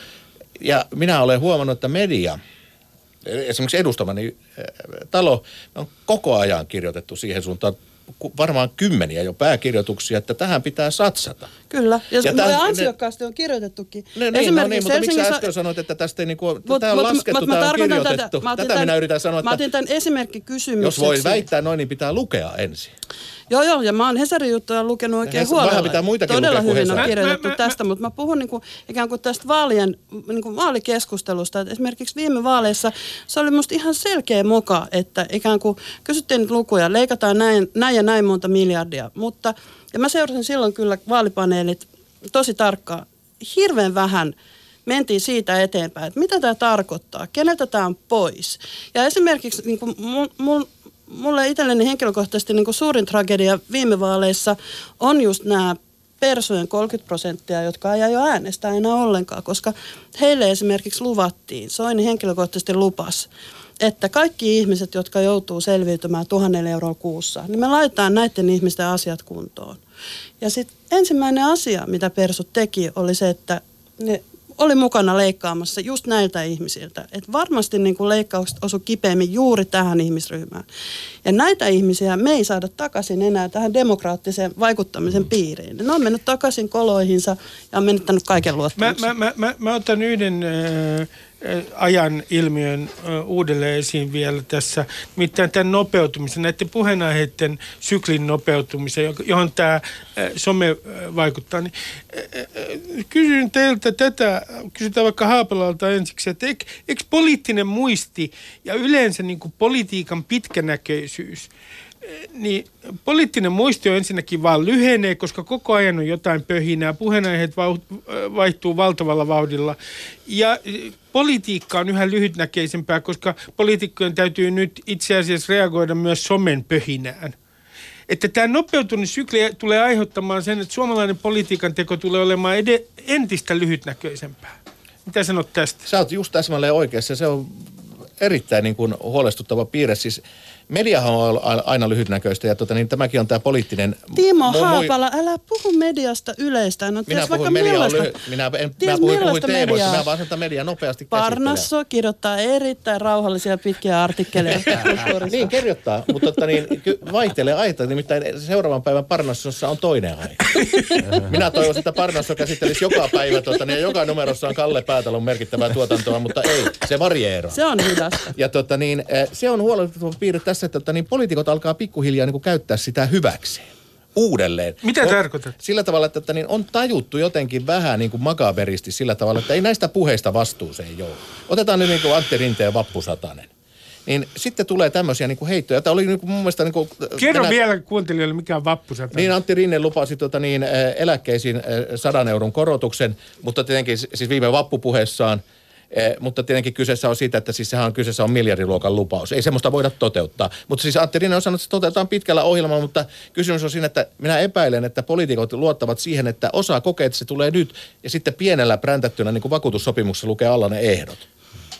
Ja minä olen huomannut, että media, esimerkiksi edustamani eh, talo, on koko ajan kirjoitettu siihen suuntaan varmaan kymmeniä jo pääkirjoituksia, että tähän pitää satsata. Kyllä, ja, ja tämän, ansiokkaasti on kirjoitettukin. Ne, niin, no niin, mutta miksi äsken sanoit, että tästä ei niinku, tätä on laskettu, mut, tämä on kirjoitettu. Tätä, tätä tämän, minä yritän sanoa, että... Mä otin tämän esimerkkikysymykseksi. Jos voi väittää noin, niin pitää lukea ensin. Joo, joo, ja mä oon Hesarin juttuja lukenut oikein Hes- vähän huolella. pitää muitakin Todella lukea kuin hyvin on kirjoitettu Mä- mä- tästä, mutta mä puhun niin kuin, ikään kuin tästä vaalien, niin kuin vaalikeskustelusta. Että esimerkiksi viime vaaleissa se oli musta ihan selkeä moka, että ikään kuin kysyttiin nyt lukuja, leikataan näin, näin ja näin monta miljardia, mutta ja mä seurasin silloin kyllä vaalipaneelit tosi tarkkaan. Hirveän vähän mentiin siitä eteenpäin, että mitä tämä tarkoittaa, keneltä tämä on pois. Ja esimerkiksi niin kuin mul, mul, mulle itselleni henkilökohtaisesti niin kuin suurin tragedia viime vaaleissa on just nämä persojen 30 prosenttia, jotka ei jo äänestää enää ollenkaan, koska heille esimerkiksi luvattiin, Soini henkilökohtaisesti lupas, että kaikki ihmiset, jotka joutuu selviytymään tuhannella euroa kuussa, niin me laitetaan näiden ihmisten asiat kuntoon. Ja sitten ensimmäinen asia, mitä persut teki, oli se, että ne oli mukana leikkaamassa just näiltä ihmisiltä. Et varmasti niin kuin leikkaukset osu kipeämmin juuri tähän ihmisryhmään. Ja näitä ihmisiä me ei saada takaisin enää tähän demokraattiseen vaikuttamisen piiriin. Ne on mennyt takaisin koloihinsa ja on menettänyt kaiken Mä, luottamuksen. mä, mä, mä, mä otan yhden äh, ajan ilmiön uudelleen esiin vielä tässä, nimittäin tämän nopeutumisen, näiden puheenaiheiden syklin nopeutumisen, jo- johon tämä some vaikuttaa. Niin, kysyn teiltä tätä, kysytään vaikka Haapalalta ensiksi, että eikö poliittinen muisti ja yleensä niin kuin politiikan pitkänäköisyys, niin poliittinen muisti on ensinnäkin vaan lyhenee, koska koko ajan on jotain pöhinää. Puheenaiheet vaihtuu valtavalla vauhdilla. Ja eh, politiikka on yhä lyhytnäkeisempää, koska poliitikkojen täytyy nyt itse asiassa reagoida myös somen pöhinään. Että tämä nopeutunut sykli tulee aiheuttamaan sen, että suomalainen politiikan teko tulee olemaan ed- entistä lyhytnäköisempää. Mitä sanot tästä? Sä oot just täsmälleen oikeassa. Se on erittäin niin kuin huolestuttava piirre. Siis mediahan on aina- lyhytnäköistä ja tota, niin tämäkin on tämä poliittinen... Timo mu- mu- Haapala, älä puhu mediasta yleistä. No, Minä puhuin vaikka media on lyhy... Minä, en, ties mä puhuin, teemoista. mediaa. Minä vaan sanon, että media nopeasti. Parnasso kirjoittaa erittäin rauhallisia pitkiä artikkeleja kulttuurista. Niin, kirjoittaa, mutta totta niin, vaihtelee aita. Nimittäin seuraavan päivän Parnassossa on toinen aihe. Minä toivoisin, että Parnasso käsittelisi joka päivä tota, niin, ja joka numerossa on Kalle Päätalon merkittävää tuotantoa, mutta ei, se varieeraa. Se on hidasta. Ja tota niin, eh, se on huolestuttava piirre tässä, että tota niin, poliitikot alkaa pikkuhiljaa niin kuin käyttää sitä hyväkseen uudelleen. Mitä on, tarkoitat? Sillä tavalla, että tota niin, on tajuttu jotenkin vähän niin kuin makaberisti sillä tavalla, että ei näistä puheista vastuuseen joudu. Otetaan nyt niin kuin Antti Rinteen vappusatanen. Niin sitten tulee tämmöisiä niin kuin heittoja. Tämä oli niin kuin mun mielestä... Niin kuin, Kerro tänä- vielä kuuntelijoille, mikä on vappusata. niin Antti Rinne lupasi tota niin, eh, eläkkeisiin eh, sadan euron korotuksen, mutta tietenkin siis viime vappupuheessaan, eh, mutta tietenkin kyseessä on siitä, että siis sehän on kyseessä on miljardiluokan lupaus. Ei semmoista voida toteuttaa. Mutta siis Antti Rinne on sanonut, että se toteutetaan pitkällä ohjelmalla, mutta kysymys on siinä, että minä epäilen, että poliitikot luottavat siihen, että osa kokee, että se tulee nyt ja sitten pienellä präntättynä niin kuin vakuutussopimuksessa lukee alla ne ehdot.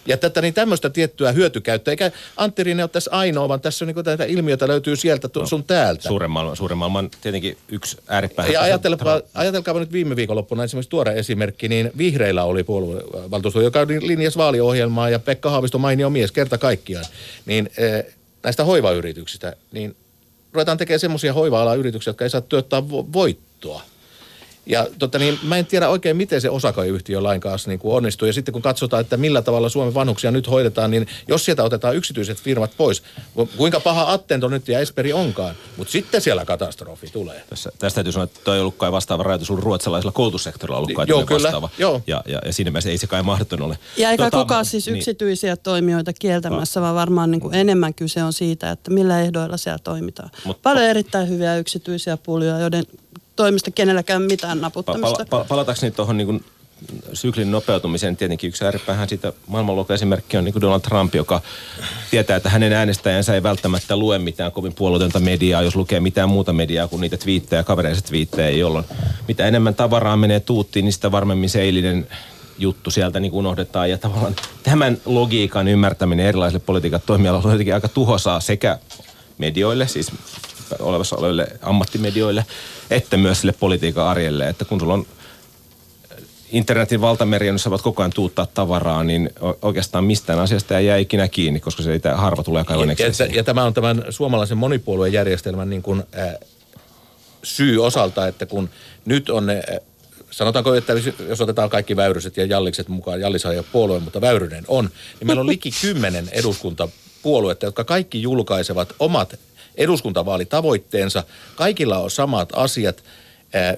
Ja tätä niin tämmöistä tiettyä hyötykäyttöä, eikä Antti Rinne ole tässä ainoa, vaan tässä on niin tätä ilmiötä löytyy sieltä tu- sun täältä. Suuren maailman, suuren maailman tietenkin yksi ääripää. Ja ajatelkaa, ajatelkaapa nyt viime viikonloppuna esimerkiksi tuore esimerkki, niin vihreillä oli puoluevaltuusto, joka linjasi vaaliohjelmaa ja Pekka Haavisto mainio mies kerta kaikkiaan. Niin eh, näistä hoivayrityksistä, niin ruvetaan tekemään semmoisia hoiva yrityksiä, jotka ei saa työttää vo- voittoa. Ja tota niin, mä en tiedä oikein, miten se osakeyhtiö lain kanssa niin kuin onnistuu. Ja sitten kun katsotaan, että millä tavalla Suomen vanhuksia nyt hoidetaan, niin jos sieltä otetaan yksityiset firmat pois, ku- kuinka paha Attento nyt ja Esperi onkaan, mutta sitten siellä katastrofi tulee. Tässä, tästä täytyy sanoa, että toi ei ollut kai vastaava rajoitus ollut ruotsalaisella koulutussektorilla ollut kai Joo, kyllä, vastaava. joo. Ja, ja, ja, siinä mielessä ei se kai mahdoton ole. Ja eikä Tota, kukaan siis niin. yksityisiä toimijoita kieltämässä, vaan varmaan niin kuin enemmän kyse on siitä, että millä ehdoilla siellä toimitaan. Mut- Paljon erittäin hyviä yksityisiä puljoja, joiden toimista kenelläkään mitään naputtamista. pala- pa- palatakseni tuohon niin syklin nopeutumiseen, tietenkin yksi ääripäähän siitä maailmanluokan esimerkki on niin kuin Donald Trump, joka tietää, että hänen äänestäjänsä ei välttämättä lue mitään kovin puolueetonta mediaa, jos lukee mitään muuta mediaa kuin niitä twiittejä, kavereissa twiittejä, jolloin mitä enemmän tavaraa menee tuuttiin, niin sitä varmemmin se eilinen juttu sieltä niin kuin unohdetaan. Ja tavallaan tämän logiikan ymmärtäminen erilaisille politiikan toimialoille on jotenkin aika tuhosaa sekä medioille, siis olevassa oleville ammattimedioille, että myös sille politiikan arjelle. Että kun sulla on internetin valtameri, jossa voit koko ajan tuuttaa tavaraa, niin oikeastaan mistään asiasta ei jää ikinä kiinni, koska se ei, harva tulee kaivaneeksi. Ja, ja, ja tämä on tämän suomalaisen monipuoluejärjestelmän niin kuin, äh, syy osalta, että kun nyt on ne, äh, sanotaanko, että jos otetaan kaikki väyryset ja jallikset mukaan, Jallishan ei ole puolue, mutta väyrynen on, niin meillä on liki kymmenen eduskuntapuoluetta, jotka kaikki julkaisevat omat eduskuntavaalitavoitteensa. Kaikilla on samat asiat.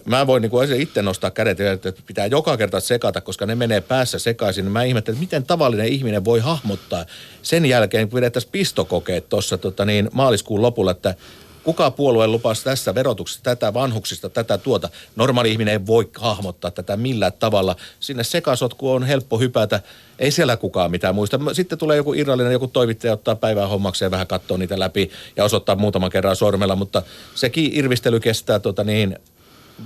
Mä voin niin itse nostaa kädet, että pitää joka kerta sekata, koska ne menee päässä sekaisin. Mä ihmettelen, että miten tavallinen ihminen voi hahmottaa sen jälkeen, kun pidettäisiin pistokokeet tuossa tota niin, maaliskuun lopulla, että kuka puolue lupasi tässä verotuksessa tätä vanhuksista, tätä tuota. Normaali ihminen ei voi hahmottaa tätä millään tavalla. Sinne sekasotku on helppo hypätä. Ei siellä kukaan mitään muista. Sitten tulee joku irrallinen, joku toimittaja ottaa päivää hommakseen vähän katsoo niitä läpi ja osoittaa muutaman kerran sormella, mutta sekin irvistely kestää tota niin,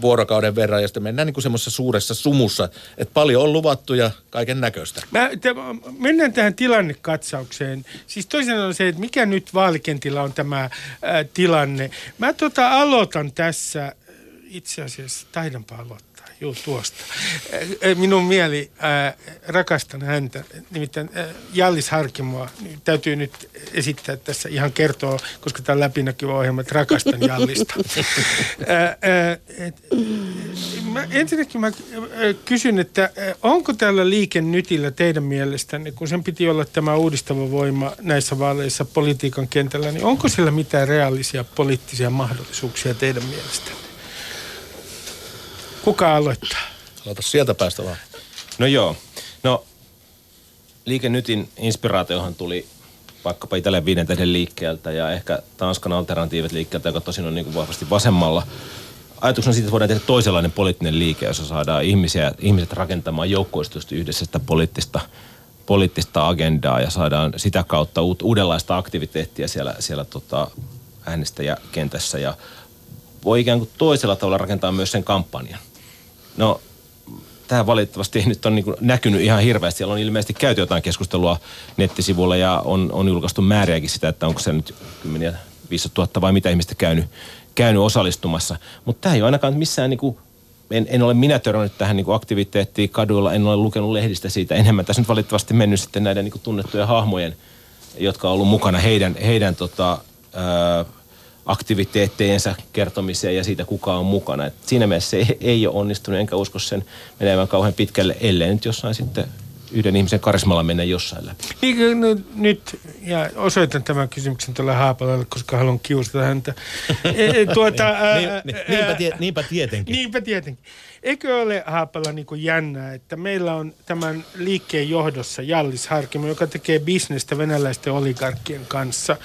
vuorokauden verran ja sitten mennään niin semmoisessa suuressa sumussa, että paljon on luvattu ja kaiken näköistä. Mä, te, mennään tähän tilannekatsaukseen. Siis toisena on se, että mikä nyt vaalikentillä on tämä ää, tilanne. Mä tota aloitan tässä, itse asiassa taidanpa aloittaa, juu tuosta. Ää, ää, Minun mieli, ää, rakastan häntä, nimittäin ää, Jallis Harkimoa, niin täytyy nyt esittää tässä ihan kertoa, koska tämä on läpinäkyvä ohjelma, että rakastan Jallista. Ää, ää, et, mä, ensinnäkin mä kysyn, että onko tällä liikennytillä teidän mielestänne, kun sen piti olla tämä uudistava voima näissä vaaleissa politiikan kentällä, niin onko sillä mitään reaalisia poliittisia mahdollisuuksia teidän mielestänne? Kuka aloittaa? Aloita sieltä päästä vaan. No joo. No, Liike Nytin inspiraatiohan tuli vaikkapa Italian viiden tähden liikkeeltä ja ehkä Tanskan alternatiivit liikkeeltä, joka tosin on niin kuin vahvasti vasemmalla. Ajatuksena siitä, että voidaan tehdä toisenlainen poliittinen liike, jossa saadaan ihmisiä, ihmiset rakentamaan joukkoistusti yhdessä sitä poliittista, poliittista agendaa ja saadaan sitä kautta uut, uudenlaista aktiviteettia siellä, siellä tota äänestäjäkentässä ja voi ikään kuin toisella tavalla rakentaa myös sen kampanjan. No, tämä valitettavasti ei nyt ole niin näkynyt ihan hirveästi. Siellä on ilmeisesti käyty jotain keskustelua nettisivuilla ja on, on julkaistu määriäkin sitä, että onko se nyt kymmeniä, 500 000 vai mitä ihmistä käynyt, käynyt osallistumassa. Mutta tämä ei ole ainakaan missään niin kuin, en, en ole minä törmännyt tähän niin aktiviteettiin kaduilla, en ole lukenut lehdistä siitä enemmän. Tässä nyt valitettavasti mennyt sitten näiden niin tunnettujen hahmojen, jotka on ollut mukana heidän, heidän tota, ää, aktiviteetteensa kertomiseen ja siitä, kuka on mukana. Et siinä mielessä se ei, ei ole onnistunut, enkä usko sen menevän kauhean pitkälle, ellei nyt jossain sitten yhden ihmisen karismalla mennä jossain läpi. Niin, nyt, ja osoitan tämän kysymyksen tuolle Haapalalle, koska haluan kiusata häntä. E, e, tuota, ää, Niin, niin, niinpä, tie, niinpä tietenkin. Niinpä tietenkin. Eikö ole Haapala niin kuin jännää, että meillä on tämän liikkeen johdossa Jallis Harkimo, joka tekee bisnestä venäläisten oligarkkien kanssa.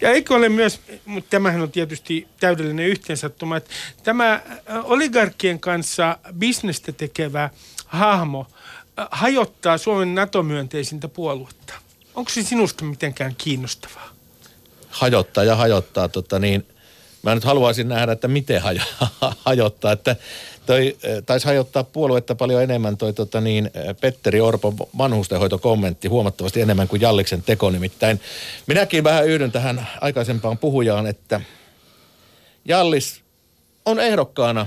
Ja eikö ole myös, mutta tämähän on tietysti täydellinen yhteensattuma, että tämä äh, oligarkkien kanssa bisnestä tekevä hahmo äh, hajottaa Suomen NATO-myönteisintä puoluetta. Onko se sinusta mitenkään kiinnostavaa? hajottaa ja hajottaa. Tota niin, mä nyt haluaisin nähdä, että miten hajo- hajottaa. Että toi eh, taisi hajottaa puoluetta paljon enemmän toi tota niin, eh, Petteri Orpon vanhustenhoitokommentti huomattavasti enemmän kuin Jalliksen teko. Nimittäin minäkin vähän yhdyn tähän aikaisempaan puhujaan, että Jallis on ehdokkaana,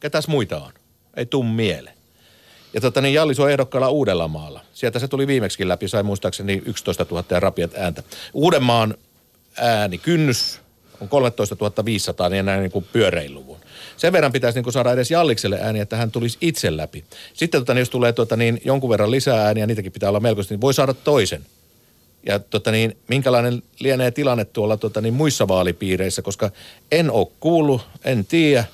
ketäs muita on? Ei tuu mieleen. Ja tota niin, Jallis on ehdokkaalla Uudellamaalla. Sieltä se tuli viimeksikin läpi, sai muistaakseni 11 000 ja rapiat ääntä. Uudenmaan ääni, kynnys on 13 500, niin näin niin kuin pyöreiluvun. Sen verran pitäisi niin kuin saada edes Jallikselle ääni, että hän tulisi itse läpi. Sitten tota, niin jos tulee tota, niin jonkun verran lisää ääniä, niitäkin pitää olla melkoisesti, niin voi saada toisen. Ja tota, niin, minkälainen lienee tilanne tuolla tota, niin, muissa vaalipiireissä, koska en ole kuullut, en tiedä,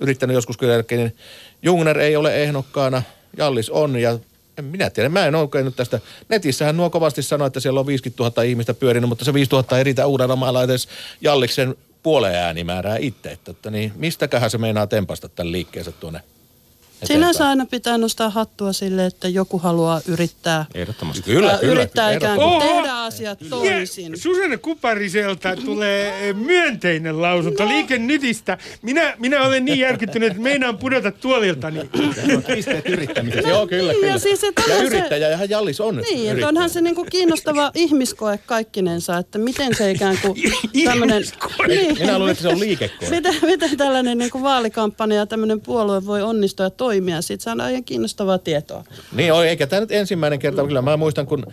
yrittänyt joskus kyllä, niin Jungner ei ole ehdokkaana, Jallis on ja en minä tiedä, mä en oikein nyt tästä. Netissähän nuo kovasti sanoo, että siellä on 50 000 ihmistä pyörinyt, mutta se 5 000 ei riitä Uudellamaalla edes Jalliksen puoleen äänimäärää itse. Että, niin, mistäköhän se meinaa tempasta tämän liikkeensä tuonne Sinänsä aina pitää nostaa hattua sille, että joku haluaa yrittää, Ehdottomasti. Kyllä, ää, kyllä. yrittää kyllä, ikään kuin Oho! tehdä asiat toisin. Ja Susanne Kupariselta tulee myönteinen lausunto Liike Nytistä. Minä, minä olen niin järkyttynyt, että meinaan pudota tuoliltani. Pisteet yrittämisessä. Joo, kyllä, Niin, kyllä. ja siis, että ja onhan se- yrittäjä, ja Jallis on Niin, että yrittäjä. onhan se niinku kiinnostava ihmiskoe kaikkinensa, että miten se ikään kuin tämmöinen... Niin, Minä luulen, että se on liikekoe. Miten, miten tällainen niin kuin vaalikampanja ja tämmöinen puolue voi onnistua ja toimia? Siitä saadaan ihan kiinnostavaa tietoa. Niin on, eikä tämä nyt ensimmäinen kerta. Kyllä mä muistan, kun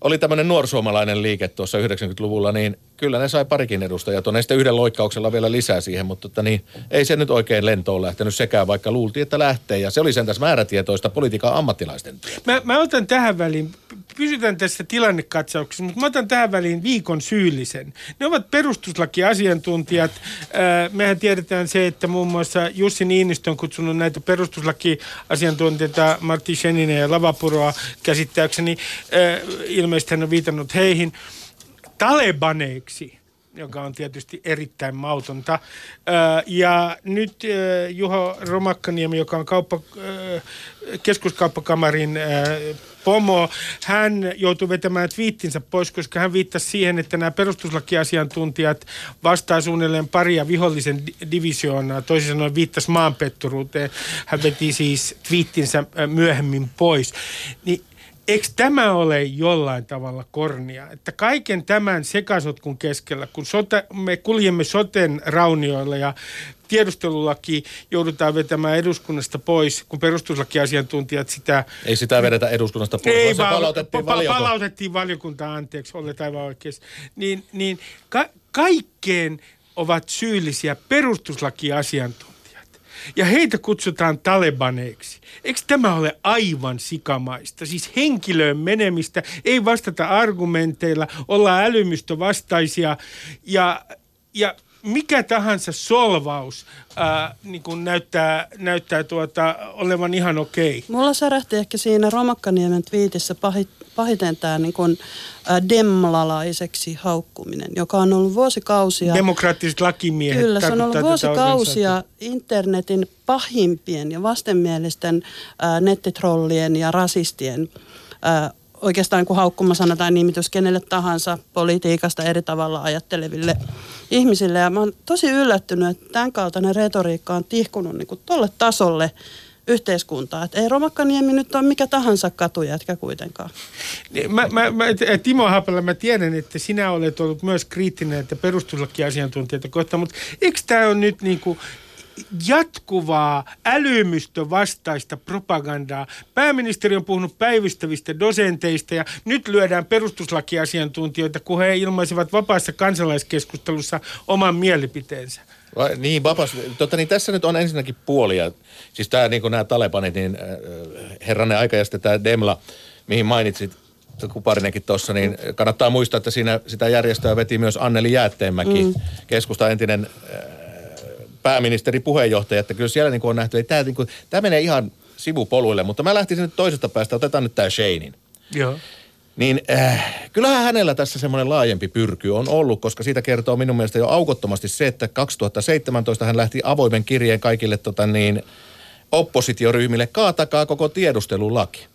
oli tämmöinen nuorsuomalainen liike tuossa 90-luvulla, niin kyllä ne sai parikin edustajaa tuonne sitten yhden loikkauksella vielä lisää siihen, mutta tota niin, ei se nyt oikein lentoon lähtenyt sekään, vaikka luultiin, että lähtee. Ja se oli sen tässä määrätietoista politiikan ammattilaisten. Mä, mä otan tähän väliin pysytään tässä tilannekatsauksessa, mutta mä otan tähän väliin viikon syyllisen. Ne ovat perustuslakiasiantuntijat. Ää, Mehän tiedetään se, että muun muassa Jussi Niinistö on kutsunut näitä perustuslakiasiantuntijoita Martti Scheninen ja Lavapuroa käsittääkseni. Ää, Ilmeisesti hän on viitannut heihin talebaneiksi joka on tietysti erittäin mautonta. Ja nyt Juho Romakkaniemi, joka on kauppa, keskuskauppakamarin pomo, hän joutui vetämään twiittinsä pois, koska hän viittasi siihen, että nämä perustuslakiasiantuntijat vastaa suunnilleen paria vihollisen di- divisioonaa, toisin sanoen viittasi maanpetturuuteen. Hän veti siis twiittinsä myöhemmin pois. Niin Eikö tämä ole jollain tavalla kornia? Että kaiken tämän sekasotkun keskellä, kun sote, me kuljemme soten raunioilla ja tiedustelulaki joudutaan vetämään eduskunnasta pois, kun perustuslakiasiantuntijat sitä... Ei sitä vedetä eduskunnasta pois, vaan se vaan- palautettiin pa- valiokuntaan. palautettiin valiokuntaan, anteeksi, olet aivan oikeassa. Niin, niin ka- kaikkeen ovat syyllisiä perustuslakiasiantuntijat. Ja heitä kutsutaan talebaneiksi. Eikö tämä ole aivan sikamaista? Siis henkilöön menemistä, ei vastata argumenteilla, olla älymystövastaisia ja, ja mikä tahansa solvaus ää, niin kuin näyttää, näyttää tuota, olevan ihan okei. Mulla särähti ehkä siinä Romakkaniemen twiitissä pahit, pahiten tämä niin kuin, demlalaiseksi haukkuminen, joka on ollut vuosikausia. Demokraattiset lakimiehet. Kyllä, se on ollut vuosikausia internetin pahimpien ja vastenmielisten ää, nettitrollien ja rasistien ää, oikeastaan kun haukkuma sana tai nimitys kenelle tahansa politiikasta eri tavalla ajatteleville ihmisille. Ja mä oon tosi yllättynyt, että tämän kaltainen retoriikka on tihkunut niin kuin tolle tasolle yhteiskuntaa. Että ei Romakkaniemi nyt ole mikä tahansa katujätkä kuitenkaan. Niin, Mä, mä, mä, Timo Haapala, mä tiedän, että sinä olet ollut myös kriittinen, että perustuslakiasiantuntijoita kohtaan, mutta eikö tämä ole nyt niin kuin jatkuvaa älymystövastaista propagandaa. Pääministeri on puhunut päivystävistä dosenteista ja nyt lyödään perustuslakiasiantuntijoita, kun he ilmaisivat vapaassa kansalaiskeskustelussa oman mielipiteensä. Vai, niin, vapas. Totta, niin tässä nyt on ensinnäkin puolia. Siis tämä, niin kuin nämä talebanit, niin äh, herranen aika ja sitten tämä Demla, mihin mainitsit, Kuparinenkin tuossa, niin kannattaa muistaa, että siinä sitä järjestöä veti myös Anneli Jäätteenmäki, mm. keskusta entinen äh, pääministeri puheenjohtaja, että kyllä siellä niin kuin on nähty, että tämä, niin kuin, tämä menee ihan sivupoluille, mutta mä lähtisin nyt toisesta päästä, otetaan nyt tämä Shanein. Joo. Niin äh, kyllähän hänellä tässä semmoinen laajempi pyrky on ollut, koska siitä kertoo minun mielestä jo aukottomasti se, että 2017 hän lähti avoimen kirjeen kaikille tota niin, oppositioryhmille, kaatakaa koko tiedustelulaki.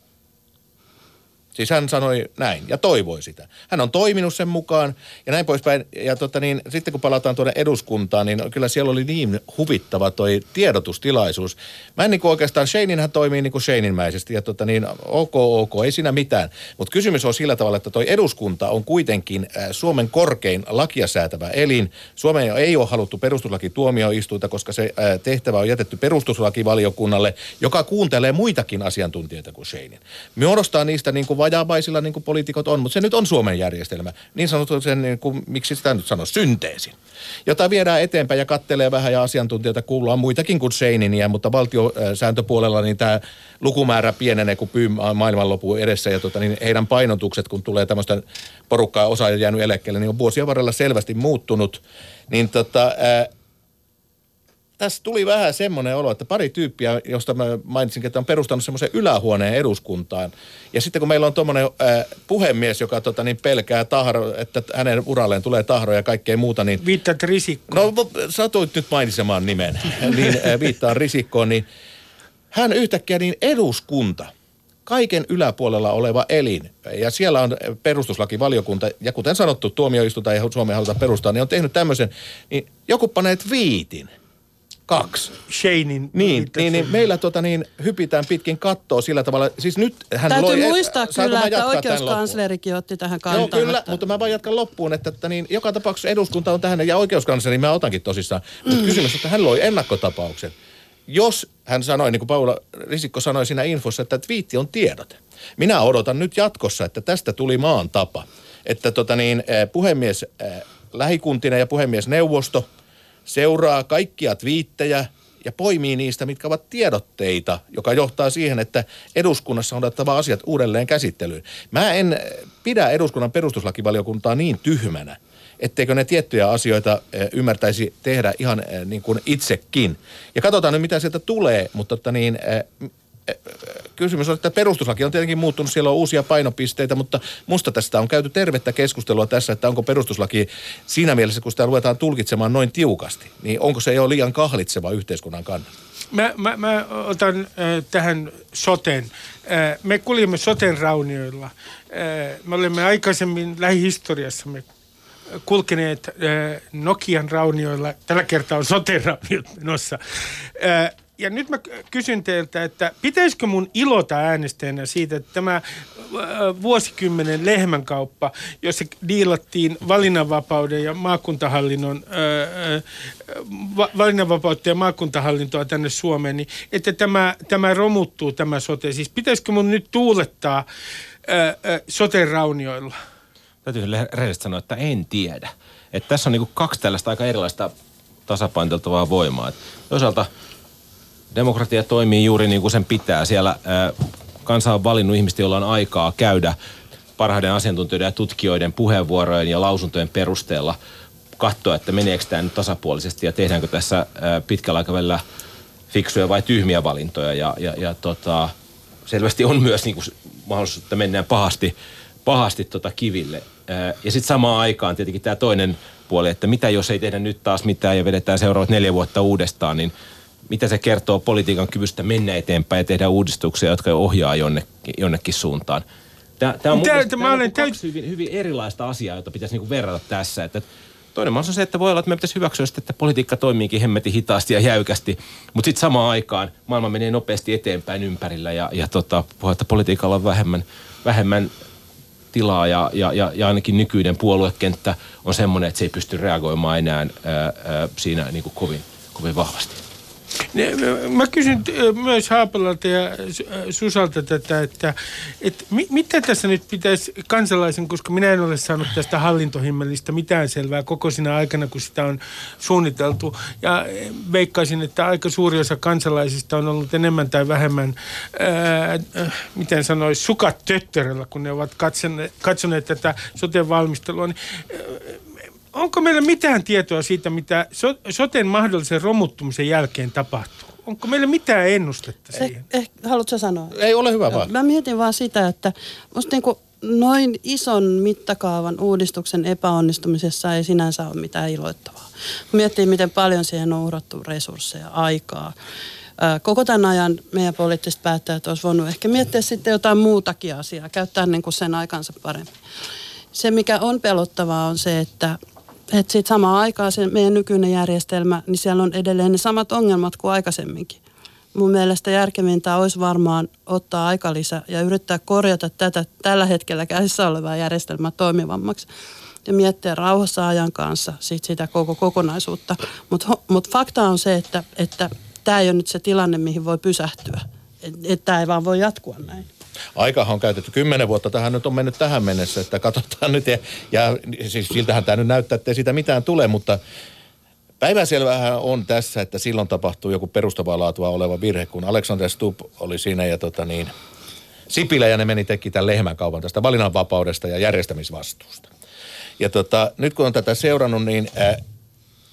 Siis hän sanoi näin ja toivoi sitä. Hän on toiminut sen mukaan ja näin poispäin. Ja tota niin, sitten kun palataan tuonne eduskuntaan, niin kyllä siellä oli niin huvittava toi tiedotustilaisuus. Mä en niin oikeastaan, Shanein toimii niin kuin Shanein-mäisesti ja tota niin, ok, ok, ei siinä mitään. Mutta kysymys on sillä tavalla, että toi eduskunta on kuitenkin äh, Suomen korkein lakia säätävä elin. Suomeen ei ole haluttu perustuslakituomioistuinta, koska se äh, tehtävä on jätetty perustuslakivaliokunnalle, joka kuuntelee muitakin asiantuntijoita kuin Shanein. Muodostaa niistä niin kuin vajaabaisilla niin kuin poliitikot on, mutta se nyt on Suomen järjestelmä. Niin sanottu sen, niin kuin, miksi sitä nyt sanoo, synteesin. Jota viedään eteenpäin ja kattelee vähän ja asiantuntijoita kuullaan muitakin kuin Seininiä, mutta valtiosääntöpuolella niin tämä lukumäärä pienenee kuin pyy maailmanlopun edessä ja tota, niin heidän painotukset, kun tulee tämmöistä porukkaa osa jäänyt eläkkeelle, niin on vuosien varrella selvästi muuttunut. Niin tota, ää, tässä tuli vähän semmoinen olo, että pari tyyppiä, josta mä mainitsin, että on perustanut semmoisen ylähuoneen eduskuntaan. Ja sitten kun meillä on tuommoinen äh, puhemies, joka tota, niin pelkää tahro, että hänen uralleen tulee tahro ja kaikkea muuta, niin Viittaat risikko. No satuit nyt mainitsemaan nimen, niin äh, viittaan Risikkoon, niin hän yhtäkkiä niin eduskunta, kaiken yläpuolella oleva elin, ja siellä on perustuslakivaliokunta, ja kuten sanottu, tuomioistuinta ja Suomen haluta perustaa, niin on tehnyt tämmöisen, niin joku panee viitin, kaksi. Shanein. Niin, niin, niin meillä tota niin, hypitään pitkin kattoa sillä tavalla. Siis nyt hän Täytyy loi... muistaa Saanko kyllä, että oikeuskanslerikin otti tähän kantaa. Joo, kyllä, että- mutta mä vaan jatkan loppuun, että, että niin, joka tapauksessa eduskunta on tähän, ja oikeuskansleri mä otankin tosissaan. Mutta Mm. kysymys, että hän loi ennakkotapauksen. Jos hän sanoi, niin kuin Paula Risikko sanoi siinä infossa, että twiitti on tiedote. Minä odotan nyt jatkossa, että tästä tuli maan tapa. Että tota niin, eh, puhemies eh, lähikuntinen ja puhemiesneuvosto seuraa kaikkia twiittejä ja poimii niistä, mitkä ovat tiedotteita, joka johtaa siihen, että eduskunnassa on otettava asiat uudelleen käsittelyyn. Mä en pidä eduskunnan perustuslakivaliokuntaa niin tyhmänä, etteikö ne tiettyjä asioita eh, ymmärtäisi tehdä ihan eh, niin kuin itsekin. Ja katsotaan nyt, mitä sieltä tulee, mutta että niin, eh, kysymys on, että perustuslaki on tietenkin muuttunut, siellä on uusia painopisteitä, mutta musta tästä on käyty tervettä keskustelua tässä, että onko perustuslaki siinä mielessä, kun sitä ruvetaan tulkitsemaan noin tiukasti, niin onko se jo liian kahlitseva yhteiskunnan kannalta? Mä, mä, mä otan äh, tähän soten. Äh, me kuljemme soten raunioilla. Äh, me olemme aikaisemmin lähihistoriassamme kulkeneet äh, Nokian raunioilla. Tällä kertaa on soten rauniot menossa. Äh, ja nyt mä kysyn teiltä, että pitäisikö mun ilota äänestäjänä siitä, että tämä äh, vuosikymmenen lehmänkauppa, jossa diilattiin valinnanvapauden ja maakuntahallinnon, äh, va, valinnanvapautta ja maakuntahallintoa tänne Suomeen, niin että tämä, tämä romuttuu tämä sote. Siis pitäisikö mun nyt tuulettaa ää, ää, soten raunioilla? Täytyy rehellisesti sanoa, että en tiedä. Että tässä on niinku kaksi tällaista aika erilaista tasapainoteltavaa voimaa. Et toisaalta demokratia toimii juuri niin kuin sen pitää. Siellä kansa on valinnut ihmistä, joilla on aikaa käydä parhaiden asiantuntijoiden ja tutkijoiden puheenvuorojen ja lausuntojen perusteella katsoa, että meneekö tämä nyt tasapuolisesti ja tehdäänkö tässä pitkällä aikavälillä fiksuja vai tyhmiä valintoja. Ja, ja, ja tota, selvästi on myös niin kuin, mahdollisuus, että mennään pahasti, pahasti tota kiville. Ja sitten samaan aikaan tietenkin tämä toinen puoli, että mitä jos ei tehdä nyt taas mitään ja vedetään seuraavat neljä vuotta uudestaan, niin – mitä se kertoo politiikan kyvystä mennä eteenpäin ja tehdä uudistuksia, jotka ohjaa jonnekin, jonnekin suuntaan. Tämä, tämä on mun mielestä, tämä on niin kaksi hyvin, hyvin erilaista asiaa, jota pitäisi niin verrata tässä. Että toinen on se, että voi olla, että me pitäisi hyväksyä sitä, että politiikka toimiikin hemmetin hitaasti ja jäykästi, mutta sitten samaan aikaan maailma menee nopeasti eteenpäin ympärillä ja, ja tota, että politiikalla on vähemmän, vähemmän tilaa ja, ja, ja, ja ainakin nykyinen puoluekenttä on semmoinen, että se ei pysty reagoimaan enää ää, ää, siinä niin kuin kovin, kovin vahvasti. Mä kysyn myös Haapalalta ja Susalta tätä, että, että mitä tässä nyt pitäisi kansalaisen, koska minä en ole saanut tästä hallintohimmelistä mitään selvää koko siinä aikana, kun sitä on suunniteltu. Ja veikkaisin, että aika suuri osa kansalaisista on ollut enemmän tai vähemmän, ää, miten sanoisi, sukat töttörellä, kun ne ovat katsoneet, katsoneet tätä sote valmistelua. Niin, onko meillä mitään tietoa siitä, mitä so, soten mahdollisen romuttumisen jälkeen tapahtuu? Onko meillä mitään ennustetta siihen? Eh, eh, haluatko sanoa? Ei ole hyvä vaan. Mä mietin vaan sitä, että musta niinku noin ison mittakaavan uudistuksen epäonnistumisessa ei sinänsä ole mitään iloittavaa. Miettii, miten paljon siihen on uhrattu resursseja, aikaa. Koko tämän ajan meidän poliittiset päättäjät olisi voinut ehkä miettiä sitten jotain muutakin asiaa, käyttää niin kuin sen aikansa paremmin. Se, mikä on pelottavaa, on se, että että sitten samaan aikaan se meidän nykyinen järjestelmä, niin siellä on edelleen ne samat ongelmat kuin aikaisemminkin. Mun mielestä järkevintä olisi varmaan ottaa aikalisä ja yrittää korjata tätä tällä hetkellä käsissä olevaa järjestelmää toimivammaksi ja miettiä rauhassa ajan kanssa sit sitä koko kokonaisuutta. Mutta mut fakta on se, että että tämä ei ole nyt se tilanne, mihin voi pysähtyä. Että et tämä ei vaan voi jatkua näin. Aikahan on käytetty kymmenen vuotta, tähän nyt on mennyt tähän mennessä, että katsotaan nyt. Ja, ja siis siltähän tämä nyt näyttää, että ei siitä mitään tule, mutta Päivänselvähän on tässä, että silloin tapahtuu joku perustavaa laatua oleva virhe, kun Alexander Stubb oli siinä ja tota niin, Sipilä ja ne meni teki tämän lehmänkaupan tästä valinnanvapaudesta ja järjestämisvastuusta. Ja tota, nyt kun on tätä seurannut, niin ää,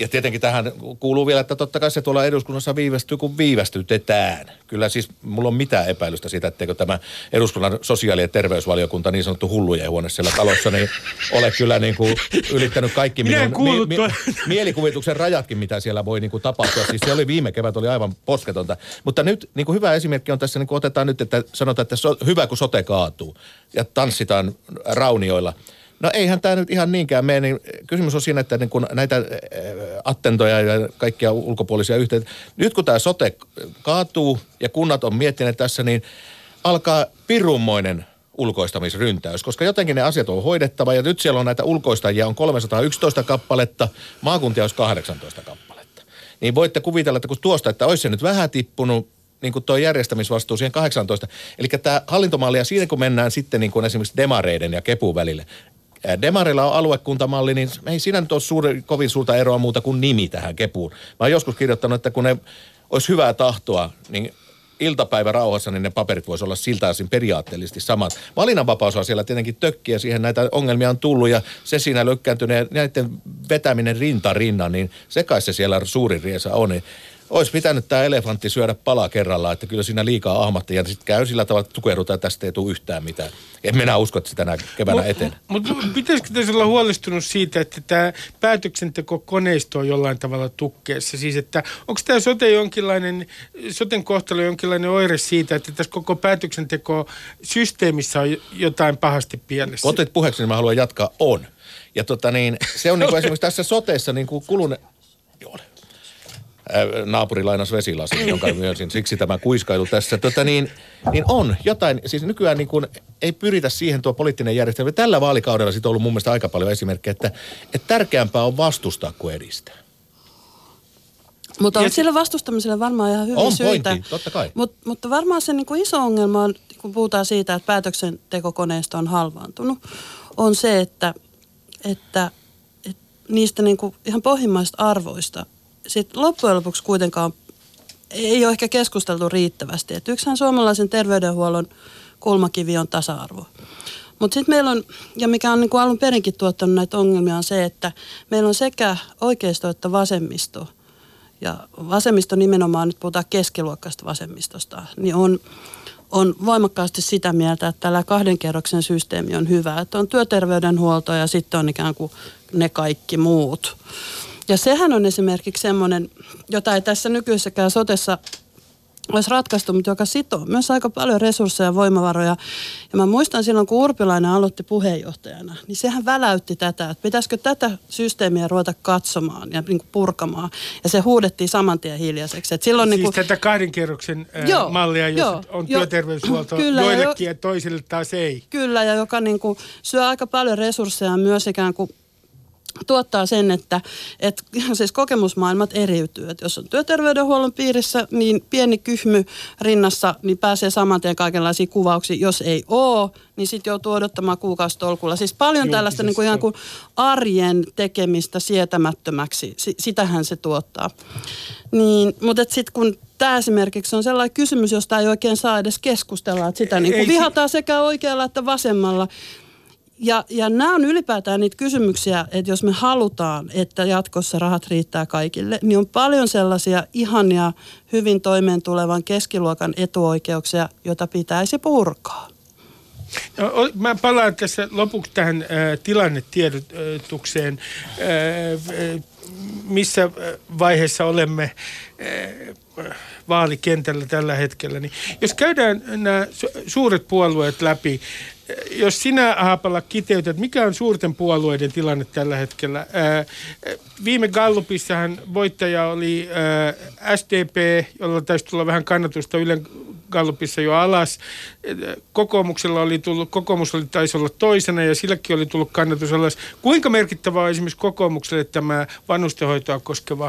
ja tietenkin tähän kuuluu vielä, että totta kai se tuolla eduskunnassa viivästyy, kun viivästytetään. Kyllä siis mulla on mitään epäilystä siitä, etteikö tämä eduskunnan sosiaali- ja terveysvaliokunta, niin sanottu hullujen huone siellä talossa, niin ole kyllä niin kuin ylittänyt kaikki minun mi- mi- mielikuvituksen rajatkin, mitä siellä voi niin kuin tapahtua. Siis se oli viime kevät, oli aivan posketonta. Mutta nyt niin kuin hyvä esimerkki on tässä, niin kuin otetaan nyt, että sanotaan, että so, hyvä kun sote kaatuu ja tanssitaan raunioilla – No eihän tämä nyt ihan niinkään mene. Niin kysymys on siinä, että niin kun näitä äh, attentoja ja kaikkia ulkopuolisia yhteyttä, nyt kun tämä sote kaatuu ja kunnat on miettineet tässä, niin alkaa pirummoinen ulkoistamisryntäys, koska jotenkin ne asiat on hoidettava ja nyt siellä on näitä ulkoistajia on 311 kappaletta, maakuntia olisi 18 kappaletta. Niin voitte kuvitella, että kun tuosta, että olisi se nyt vähän tippunut, niin kuin tuo järjestämisvastuu siihen 18. Eli tämä hallintomalli ja siinä kun mennään sitten niin kuin esimerkiksi demareiden ja kepun välille, Demarilla on aluekuntamalli, niin ei siinä nyt ole suuri, kovin suurta eroa muuta kuin nimi tähän kepuun. Mä oon joskus kirjoittanut, että kun ne olisi hyvää tahtoa, niin iltapäivä rauhassa, niin ne paperit voisi olla siltä osin periaatteellisesti samat. Valinnanvapaus on siellä tietenkin tökkiä, siihen näitä ongelmia on tullut ja se siinä lökkääntyneen näiden vetäminen rinta rinnan, niin se kai se siellä suurin riesa on. Olisi pitänyt tämä elefantti syödä pala kerrallaan, että kyllä siinä liikaa ahmatta ja sitten käy sillä tavalla, että tukehdutaan että tästä ei tule yhtään mitään. En minä usko, että sitä näin keväänä eteen. Mutta pitäisikö tässä olla huolestunut siitä, että tämä päätöksentekokoneisto on jollain tavalla tukkeessa? Siis että onko tämä sote jonkinlainen, soten kohtalo jonkinlainen oire siitä, että tässä koko päätöksentekosysteemissä on jotain pahasti pielessä? Otit puheeksi, niin mä haluan jatkaa, on. Ja tota niin, se on niin kuin esimerkiksi tässä soteessa niin kuin kulune... Joo, naapuri lainas vesilasin, jonka myönsin. Siksi tämä kuiskailu tässä. Tota niin, niin on jotain, siis nykyään niin kuin ei pyritä siihen tuo poliittinen järjestelmä. Tällä vaalikaudella sitten on ollut mun mielestä aika paljon esimerkkejä, että, että tärkeämpää on vastustaa kuin edistää. Mutta on sillä vastustamisella varmaan ihan hyviä On syitä. pointti, totta kai. Mut, mutta varmaan se niinku iso ongelma on, kun puhutaan siitä, että päätöksentekokoneisto on halvaantunut, on se, että, että, että niistä niinku ihan pohjimmaisista arvoista sit loppujen lopuksi kuitenkaan ei ole ehkä keskusteltu riittävästi. Et yksihän suomalaisen terveydenhuollon kulmakivi on tasa-arvo. Mutta sitten meillä on, ja mikä on niinku alun perinkin tuottanut näitä ongelmia, on se, että meillä on sekä oikeisto että vasemmisto, ja vasemmisto nimenomaan, nyt puhutaan keskiluokkaista vasemmistosta, niin on, on voimakkaasti sitä mieltä, että tällä kahden kerroksen systeemi on hyvä. Että on työterveydenhuolto ja sitten on ikään kuin ne kaikki muut. Ja sehän on esimerkiksi semmoinen, jota ei tässä nykyisessäkään sotessa olisi ratkaistu, mutta joka sitoo myös aika paljon resursseja ja voimavaroja. Ja mä muistan silloin, kun Urpilainen aloitti puheenjohtajana, niin sehän väläytti tätä, että pitäisikö tätä systeemiä ruveta katsomaan ja niin kuin purkamaan. Ja se huudettiin saman tien hiljaiseksi. Et silloin siis niin kuin, tätä kahden kerroksen äh, Joo, mallia, jossa joo, on joo. työterveyshuolto Kyllä, ja joillekin jo- ja toisille taas ei. Kyllä, ja joka niin kuin syö aika paljon resursseja myös ikään kuin tuottaa sen, että, että siis kokemusmaailmat eriytyy. Että jos on työterveydenhuollon piirissä, niin pieni kyhmy rinnassa, niin pääsee saman tien kaikenlaisia kuvauksia. Jos ei ole, niin sitten joutuu odottamaan kuukausitolkulla. Siis paljon tällaista niin kuin ihan kuin arjen tekemistä sietämättömäksi. Si- sitähän se tuottaa. Niin, mutta sitten kun tämä esimerkiksi on sellainen kysymys, josta ei oikein saa edes keskustella. Että sitä niin kuin vihataan sekä oikealla että vasemmalla. Ja, ja nämä on ylipäätään niitä kysymyksiä, että jos me halutaan, että jatkossa rahat riittää kaikille, niin on paljon sellaisia ihania, hyvin toimeen tulevan keskiluokan etuoikeuksia, joita pitäisi purkaa. No, mä palaan tässä lopuksi tähän äh, tilannetiedotukseen, äh, äh, missä äh, vaiheessa olemme äh, vaalikentällä tällä hetkellä. Niin jos käydään nämä su- suuret puolueet läpi, jos sinä Haapala kiteytät, mikä on suurten puolueiden tilanne tällä hetkellä? Ää, viime Gallupissahan voittaja oli ää, SDP, jolla taisi tulla vähän kannatusta Ylen Gallupissa jo alas. Kokoomuksella oli tullut, kokoomus oli, taisi olla toisena ja silläkin oli tullut kannatus alas. Kuinka merkittävä on esimerkiksi kokoomukselle tämä vanhustenhoitoa koskeva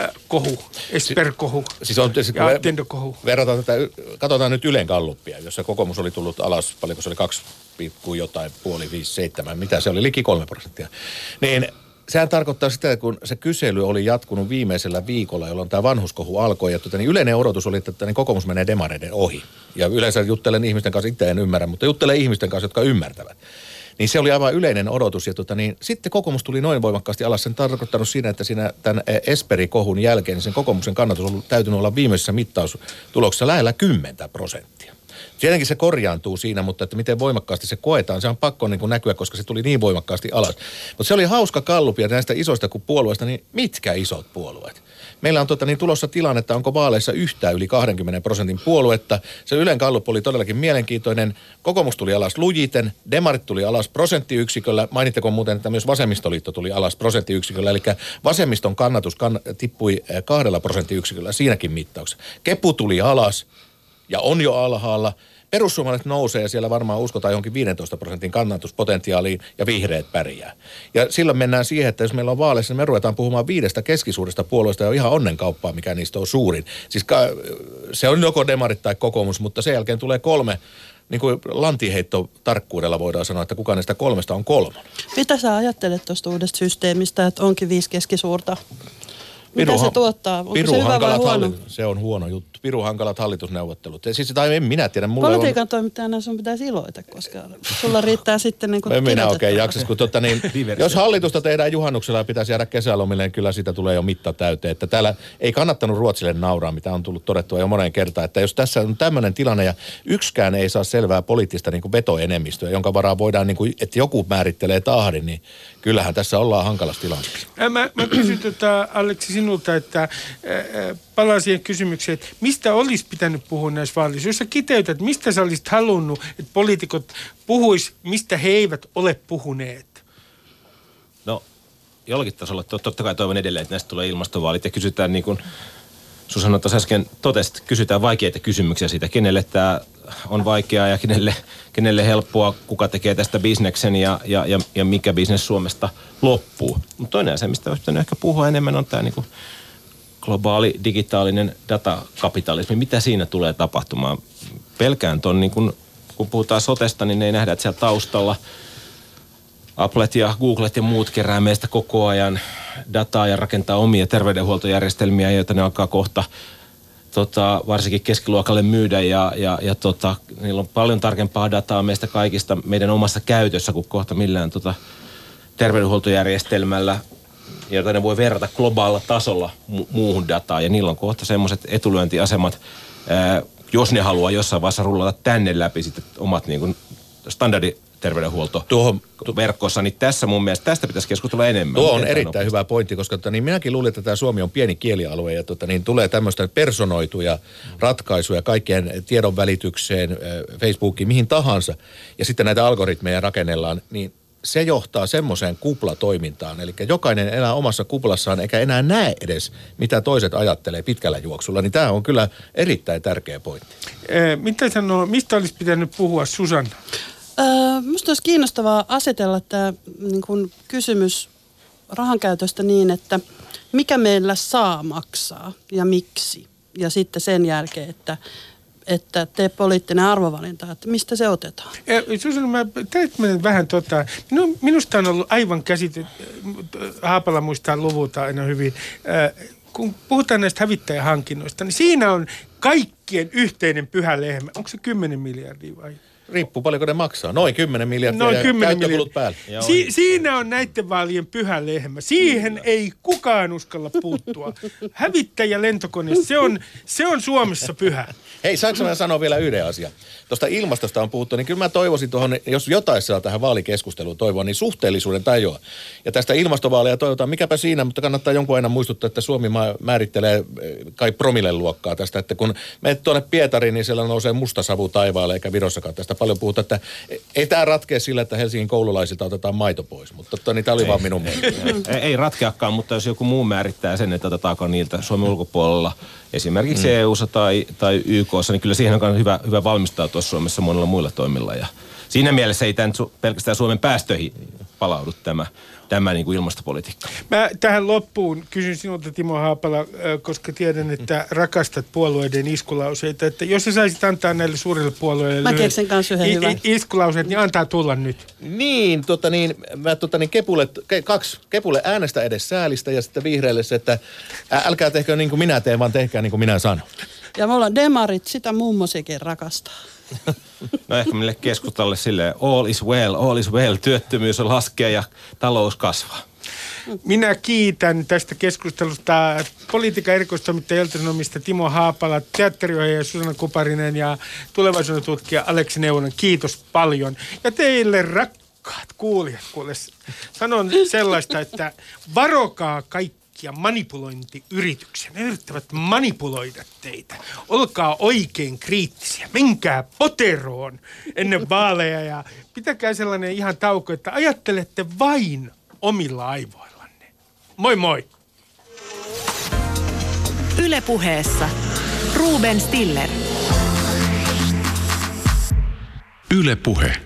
äh, kohu, Esper-kohu Siis on, siis, kun ja Attendo-kohu? verrataan tätä, katsotaan nyt Ylen kalluppia, jossa kokoomus oli tullut alas, paljonko se oli kaksi pilkku jotain, puoli, viisi, seitsemän, mitä se oli, liki kolme prosenttia. Niin sehän tarkoittaa sitä, että kun se kysely oli jatkunut viimeisellä viikolla, jolloin tämä vanhuskohu alkoi, ja tuota, niin yleinen odotus oli, että niin kokoomus menee demareiden ohi. Ja yleensä juttelen ihmisten kanssa, itse en ymmärrä, mutta juttelen ihmisten kanssa, jotka ymmärtävät. Niin se oli aivan yleinen odotus. Ja tota, niin, sitten kokoomus tuli noin voimakkaasti alas. Sen tarkoittanut siinä, että siinä tämän eh, Esperi-kohun jälkeen niin sen kokoomuksen kannatus on täytynyt olla viimeisessä mittaustuloksessa lähellä 10 prosenttia. Tietenkin se korjaantuu siinä, mutta että miten voimakkaasti se koetaan, se on pakko niin kuin näkyä, koska se tuli niin voimakkaasti alas. Mutta se oli hauska kallupia näistä isoista kuin puolueista, niin mitkä isot puolueet? Meillä on tota, niin tulossa tilanne, että onko vaaleissa yhtään yli 20 prosentin puoluetta. Se Ylen kallup oli todellakin mielenkiintoinen. Kokoomus tuli alas lujiten, Demarit tuli alas prosenttiyksiköllä. Mainittakoon muuten, että myös Vasemmistoliitto tuli alas prosenttiyksiköllä. Eli vasemmiston kannatus kann- tippui eh, kahdella prosenttiyksiköllä siinäkin mittauksessa. Kepu tuli alas ja on jo alhaalla. Perussuomalaiset nousee ja siellä varmaan uskotaan johonkin 15 prosentin kannatuspotentiaaliin ja vihreät pärjää. Ja silloin mennään siihen, että jos meillä on vaaleissa, niin me ruvetaan puhumaan viidestä keskisuuresta puolueesta ja on ihan onnenkauppaa, mikä niistä on suurin. Siis ka- se on joko demarit tai kokoomus, mutta sen jälkeen tulee kolme, niin kuin lantiheitto tarkkuudella voidaan sanoa, että kuka näistä kolmesta on kolmonen. Mitä sä ajattelet tuosta uudesta systeemistä, että onkin viisi keskisuurta? Mitä se tuottaa? Onko piru se hyvä vai huono? hallit- se on huono juttu. Piru hankalat hallitusneuvottelut. Ja Siis, tai en minä tiedä. Mulla on, Politiikan toimittajana sun pitäisi iloita, koska sulla riittää sitten niin kuin en minä oikein kirjoitettavaa. jaksas, kun tota niin, jos hallitusta tehdään juhannuksella ja pitäisi jäädä kesälomille, niin kyllä siitä tulee jo mitta täyteen. Että täällä ei kannattanut Ruotsille nauraa, mitä on tullut todettua jo moneen kertaan. Että jos tässä on tämmöinen tilanne ja yksikään ei saa selvää poliittista niin kuin vetoenemmistöä, jonka varaa voidaan, niin kuin, että joku määrittelee tahdin, niin kyllähän tässä ollaan hankalassa tilanteessa. Mä, mä kysyn tota, Aleksi sinulta, että palaan siihen kysymykseen, että mistä olisi pitänyt puhua näissä vaaleissa? Jos sä kiteytät, mistä sä olisit halunnut, että poliitikot puhuis, mistä he eivät ole puhuneet? No, jollakin tasolla to- totta kai toivon edelleen, että näistä tulee ilmastovaalit ja kysytään niin kuin Susanna tuossa äsken totesi, että kysytään vaikeita kysymyksiä siitä, kenelle tämä on vaikeaa ja kenelle, kenelle helppoa, kuka tekee tästä bisneksen ja, ja, ja, ja mikä bisnes Suomesta loppuu. Mutta toinen asia, mistä olisi ehkä puhua enemmän, on tämä niin kuin globaali digitaalinen datakapitalismi. Mitä siinä tulee tapahtumaan? Pelkään ton, niin kun, kun puhutaan sotesta, niin ei nähdä, että siellä taustalla Applet ja Googlet ja muut kerää meistä koko ajan dataa ja rakentaa omia terveydenhuoltojärjestelmiä, joita ne alkaa kohta tota, varsinkin keskiluokalle myydä ja, ja, ja tota, niillä on paljon tarkempaa dataa meistä kaikista meidän omassa käytössä kuin kohta millään tota, terveydenhuoltojärjestelmällä, jota ne voi verrata globaalilla tasolla mu- muuhun dataan. Ja niillä on kohta semmoiset etulyöntiasemat, ää, jos ne haluaa jossain vaiheessa rullata tänne läpi sitten omat niin kuin standarditerveydenhuolto Tuohon- verkossa, niin tässä mun mielestä tästä pitäisi keskustella enemmän. Tuo on erittäin tämä hyvä pointti, koska tota, niin minäkin luulin, että tämä Suomi on pieni kielialue ja tota, niin tulee tämmöistä personoituja ratkaisuja kaikkien tiedon välitykseen, Facebookiin, mihin tahansa. Ja sitten näitä algoritmeja rakennellaan, niin se johtaa semmoiseen kuplatoimintaan. Eli jokainen elää omassa kuplassaan eikä enää näe edes, mitä toiset ajattelee pitkällä juoksulla. Niin tämä on kyllä erittäin tärkeä pointti. Ää, Mitä sanoo, mistä olisi pitänyt puhua Susanna? Öö, Minusta olisi kiinnostavaa asetella tämä niin kuin kysymys rahankäytöstä niin, että mikä meillä saa maksaa ja miksi. Ja sitten sen jälkeen, että, että tee poliittinen arvovalinta, että mistä se otetaan. Ää, Susanna, mä täyttämään vähän tota, minu, minusta on ollut aivan käsite, Haapala muistaa luvulta aina hyvin, kun puhutaan näistä hävittäjähankinnoista, niin siinä on kaikkien yhteinen pyhä lehmä. Onko se 10 miljardia vai? Riippuu paljonko ne maksaa. Noin 10 miljardia Noin ja 10 käyttökulut miljardia. päälle. Si- siinä on näiden vaalien pyhä lehmä. Siihen ei kukaan uskalla puuttua. Hävittäjä lentokone, se on, se on Suomessa pyhä. Hei, saanko mä sanoa vielä yhden asian? Tuosta ilmastosta on puhuttu, niin kyllä mä toivoisin tuohon, jos jotain saa tähän vaalikeskusteluun toivoa, niin suhteellisuuden tajua. Ja tästä ilmastovaaleja toivotaan, mikäpä siinä, mutta kannattaa jonkun aina muistuttaa, että Suomi määrittelee eh, kai promille luokkaa tästä, että kun menet tuonne Pietariin, niin siellä nousee musta savu taivaalle, eikä Virossakaan tästä paljon puhuta, että ei tämä ratkea sillä, että Helsingin koululaisilta otetaan maito pois, mutta totta, niin tämä oli vaan minun mielestä. Ei, ei ratkeakaan, mutta jos joku muu määrittää sen, että otetaanko niiltä Suomen ulkopuolella, esimerkiksi mm. EU-ssa tai, tai YKssa, niin kyllä siihen on hyvä, hyvä valmistautua Suomessa monilla muilla toimilla. Ja siinä mielessä ei tämän, su- pelkästään Suomen päästöihin palaudu tämä, tämä niin kuin ilmastopolitiikka. Mä tähän loppuun kysyn sinulta Timo Haapala, koska tiedän, että rakastat puolueiden iskulauseita. Että jos sä saisit antaa näille suurille puolueille Mä lyhyet keksin kans yhden i- i- iskulauseet, niin antaa tulla nyt. Niin, tota niin, mä tota niin Kepulle, ke, kaksi, Kepulle äänestä edes säälistä ja sitten vihreille se, että älkää tehkö niin kuin minä teen, vaan tehkää niin kuin minä sanon. Ja mulla on demarit, sitä mummosikin rakastaa. No ehkä meille keskustalle silleen, all is well, all is well, työttömyys on laskee ja talous kasvaa. Minä kiitän tästä keskustelusta politiikan erikoistoimittaja Ilta-Sanomista Timo Haapala, teatteriohjaaja Susanna Kuparinen ja tulevaisuuden tutkija Aleksi Neuvonen. Kiitos paljon. Ja teille rakkaat kuulijat, kuule, sanon sellaista, että varokaa kaikkia manipulointiyrityksiä. Ne yrittävät manipuloida teitä. Olkaa oikein kriittisiä. Menkää poteroon ennen vaaleja ja pitäkää sellainen ihan tauko, että ajattelette vain omilla aivoillanne. Moi moi! Ylepuheessa Ruben Stiller. Yle Puhe.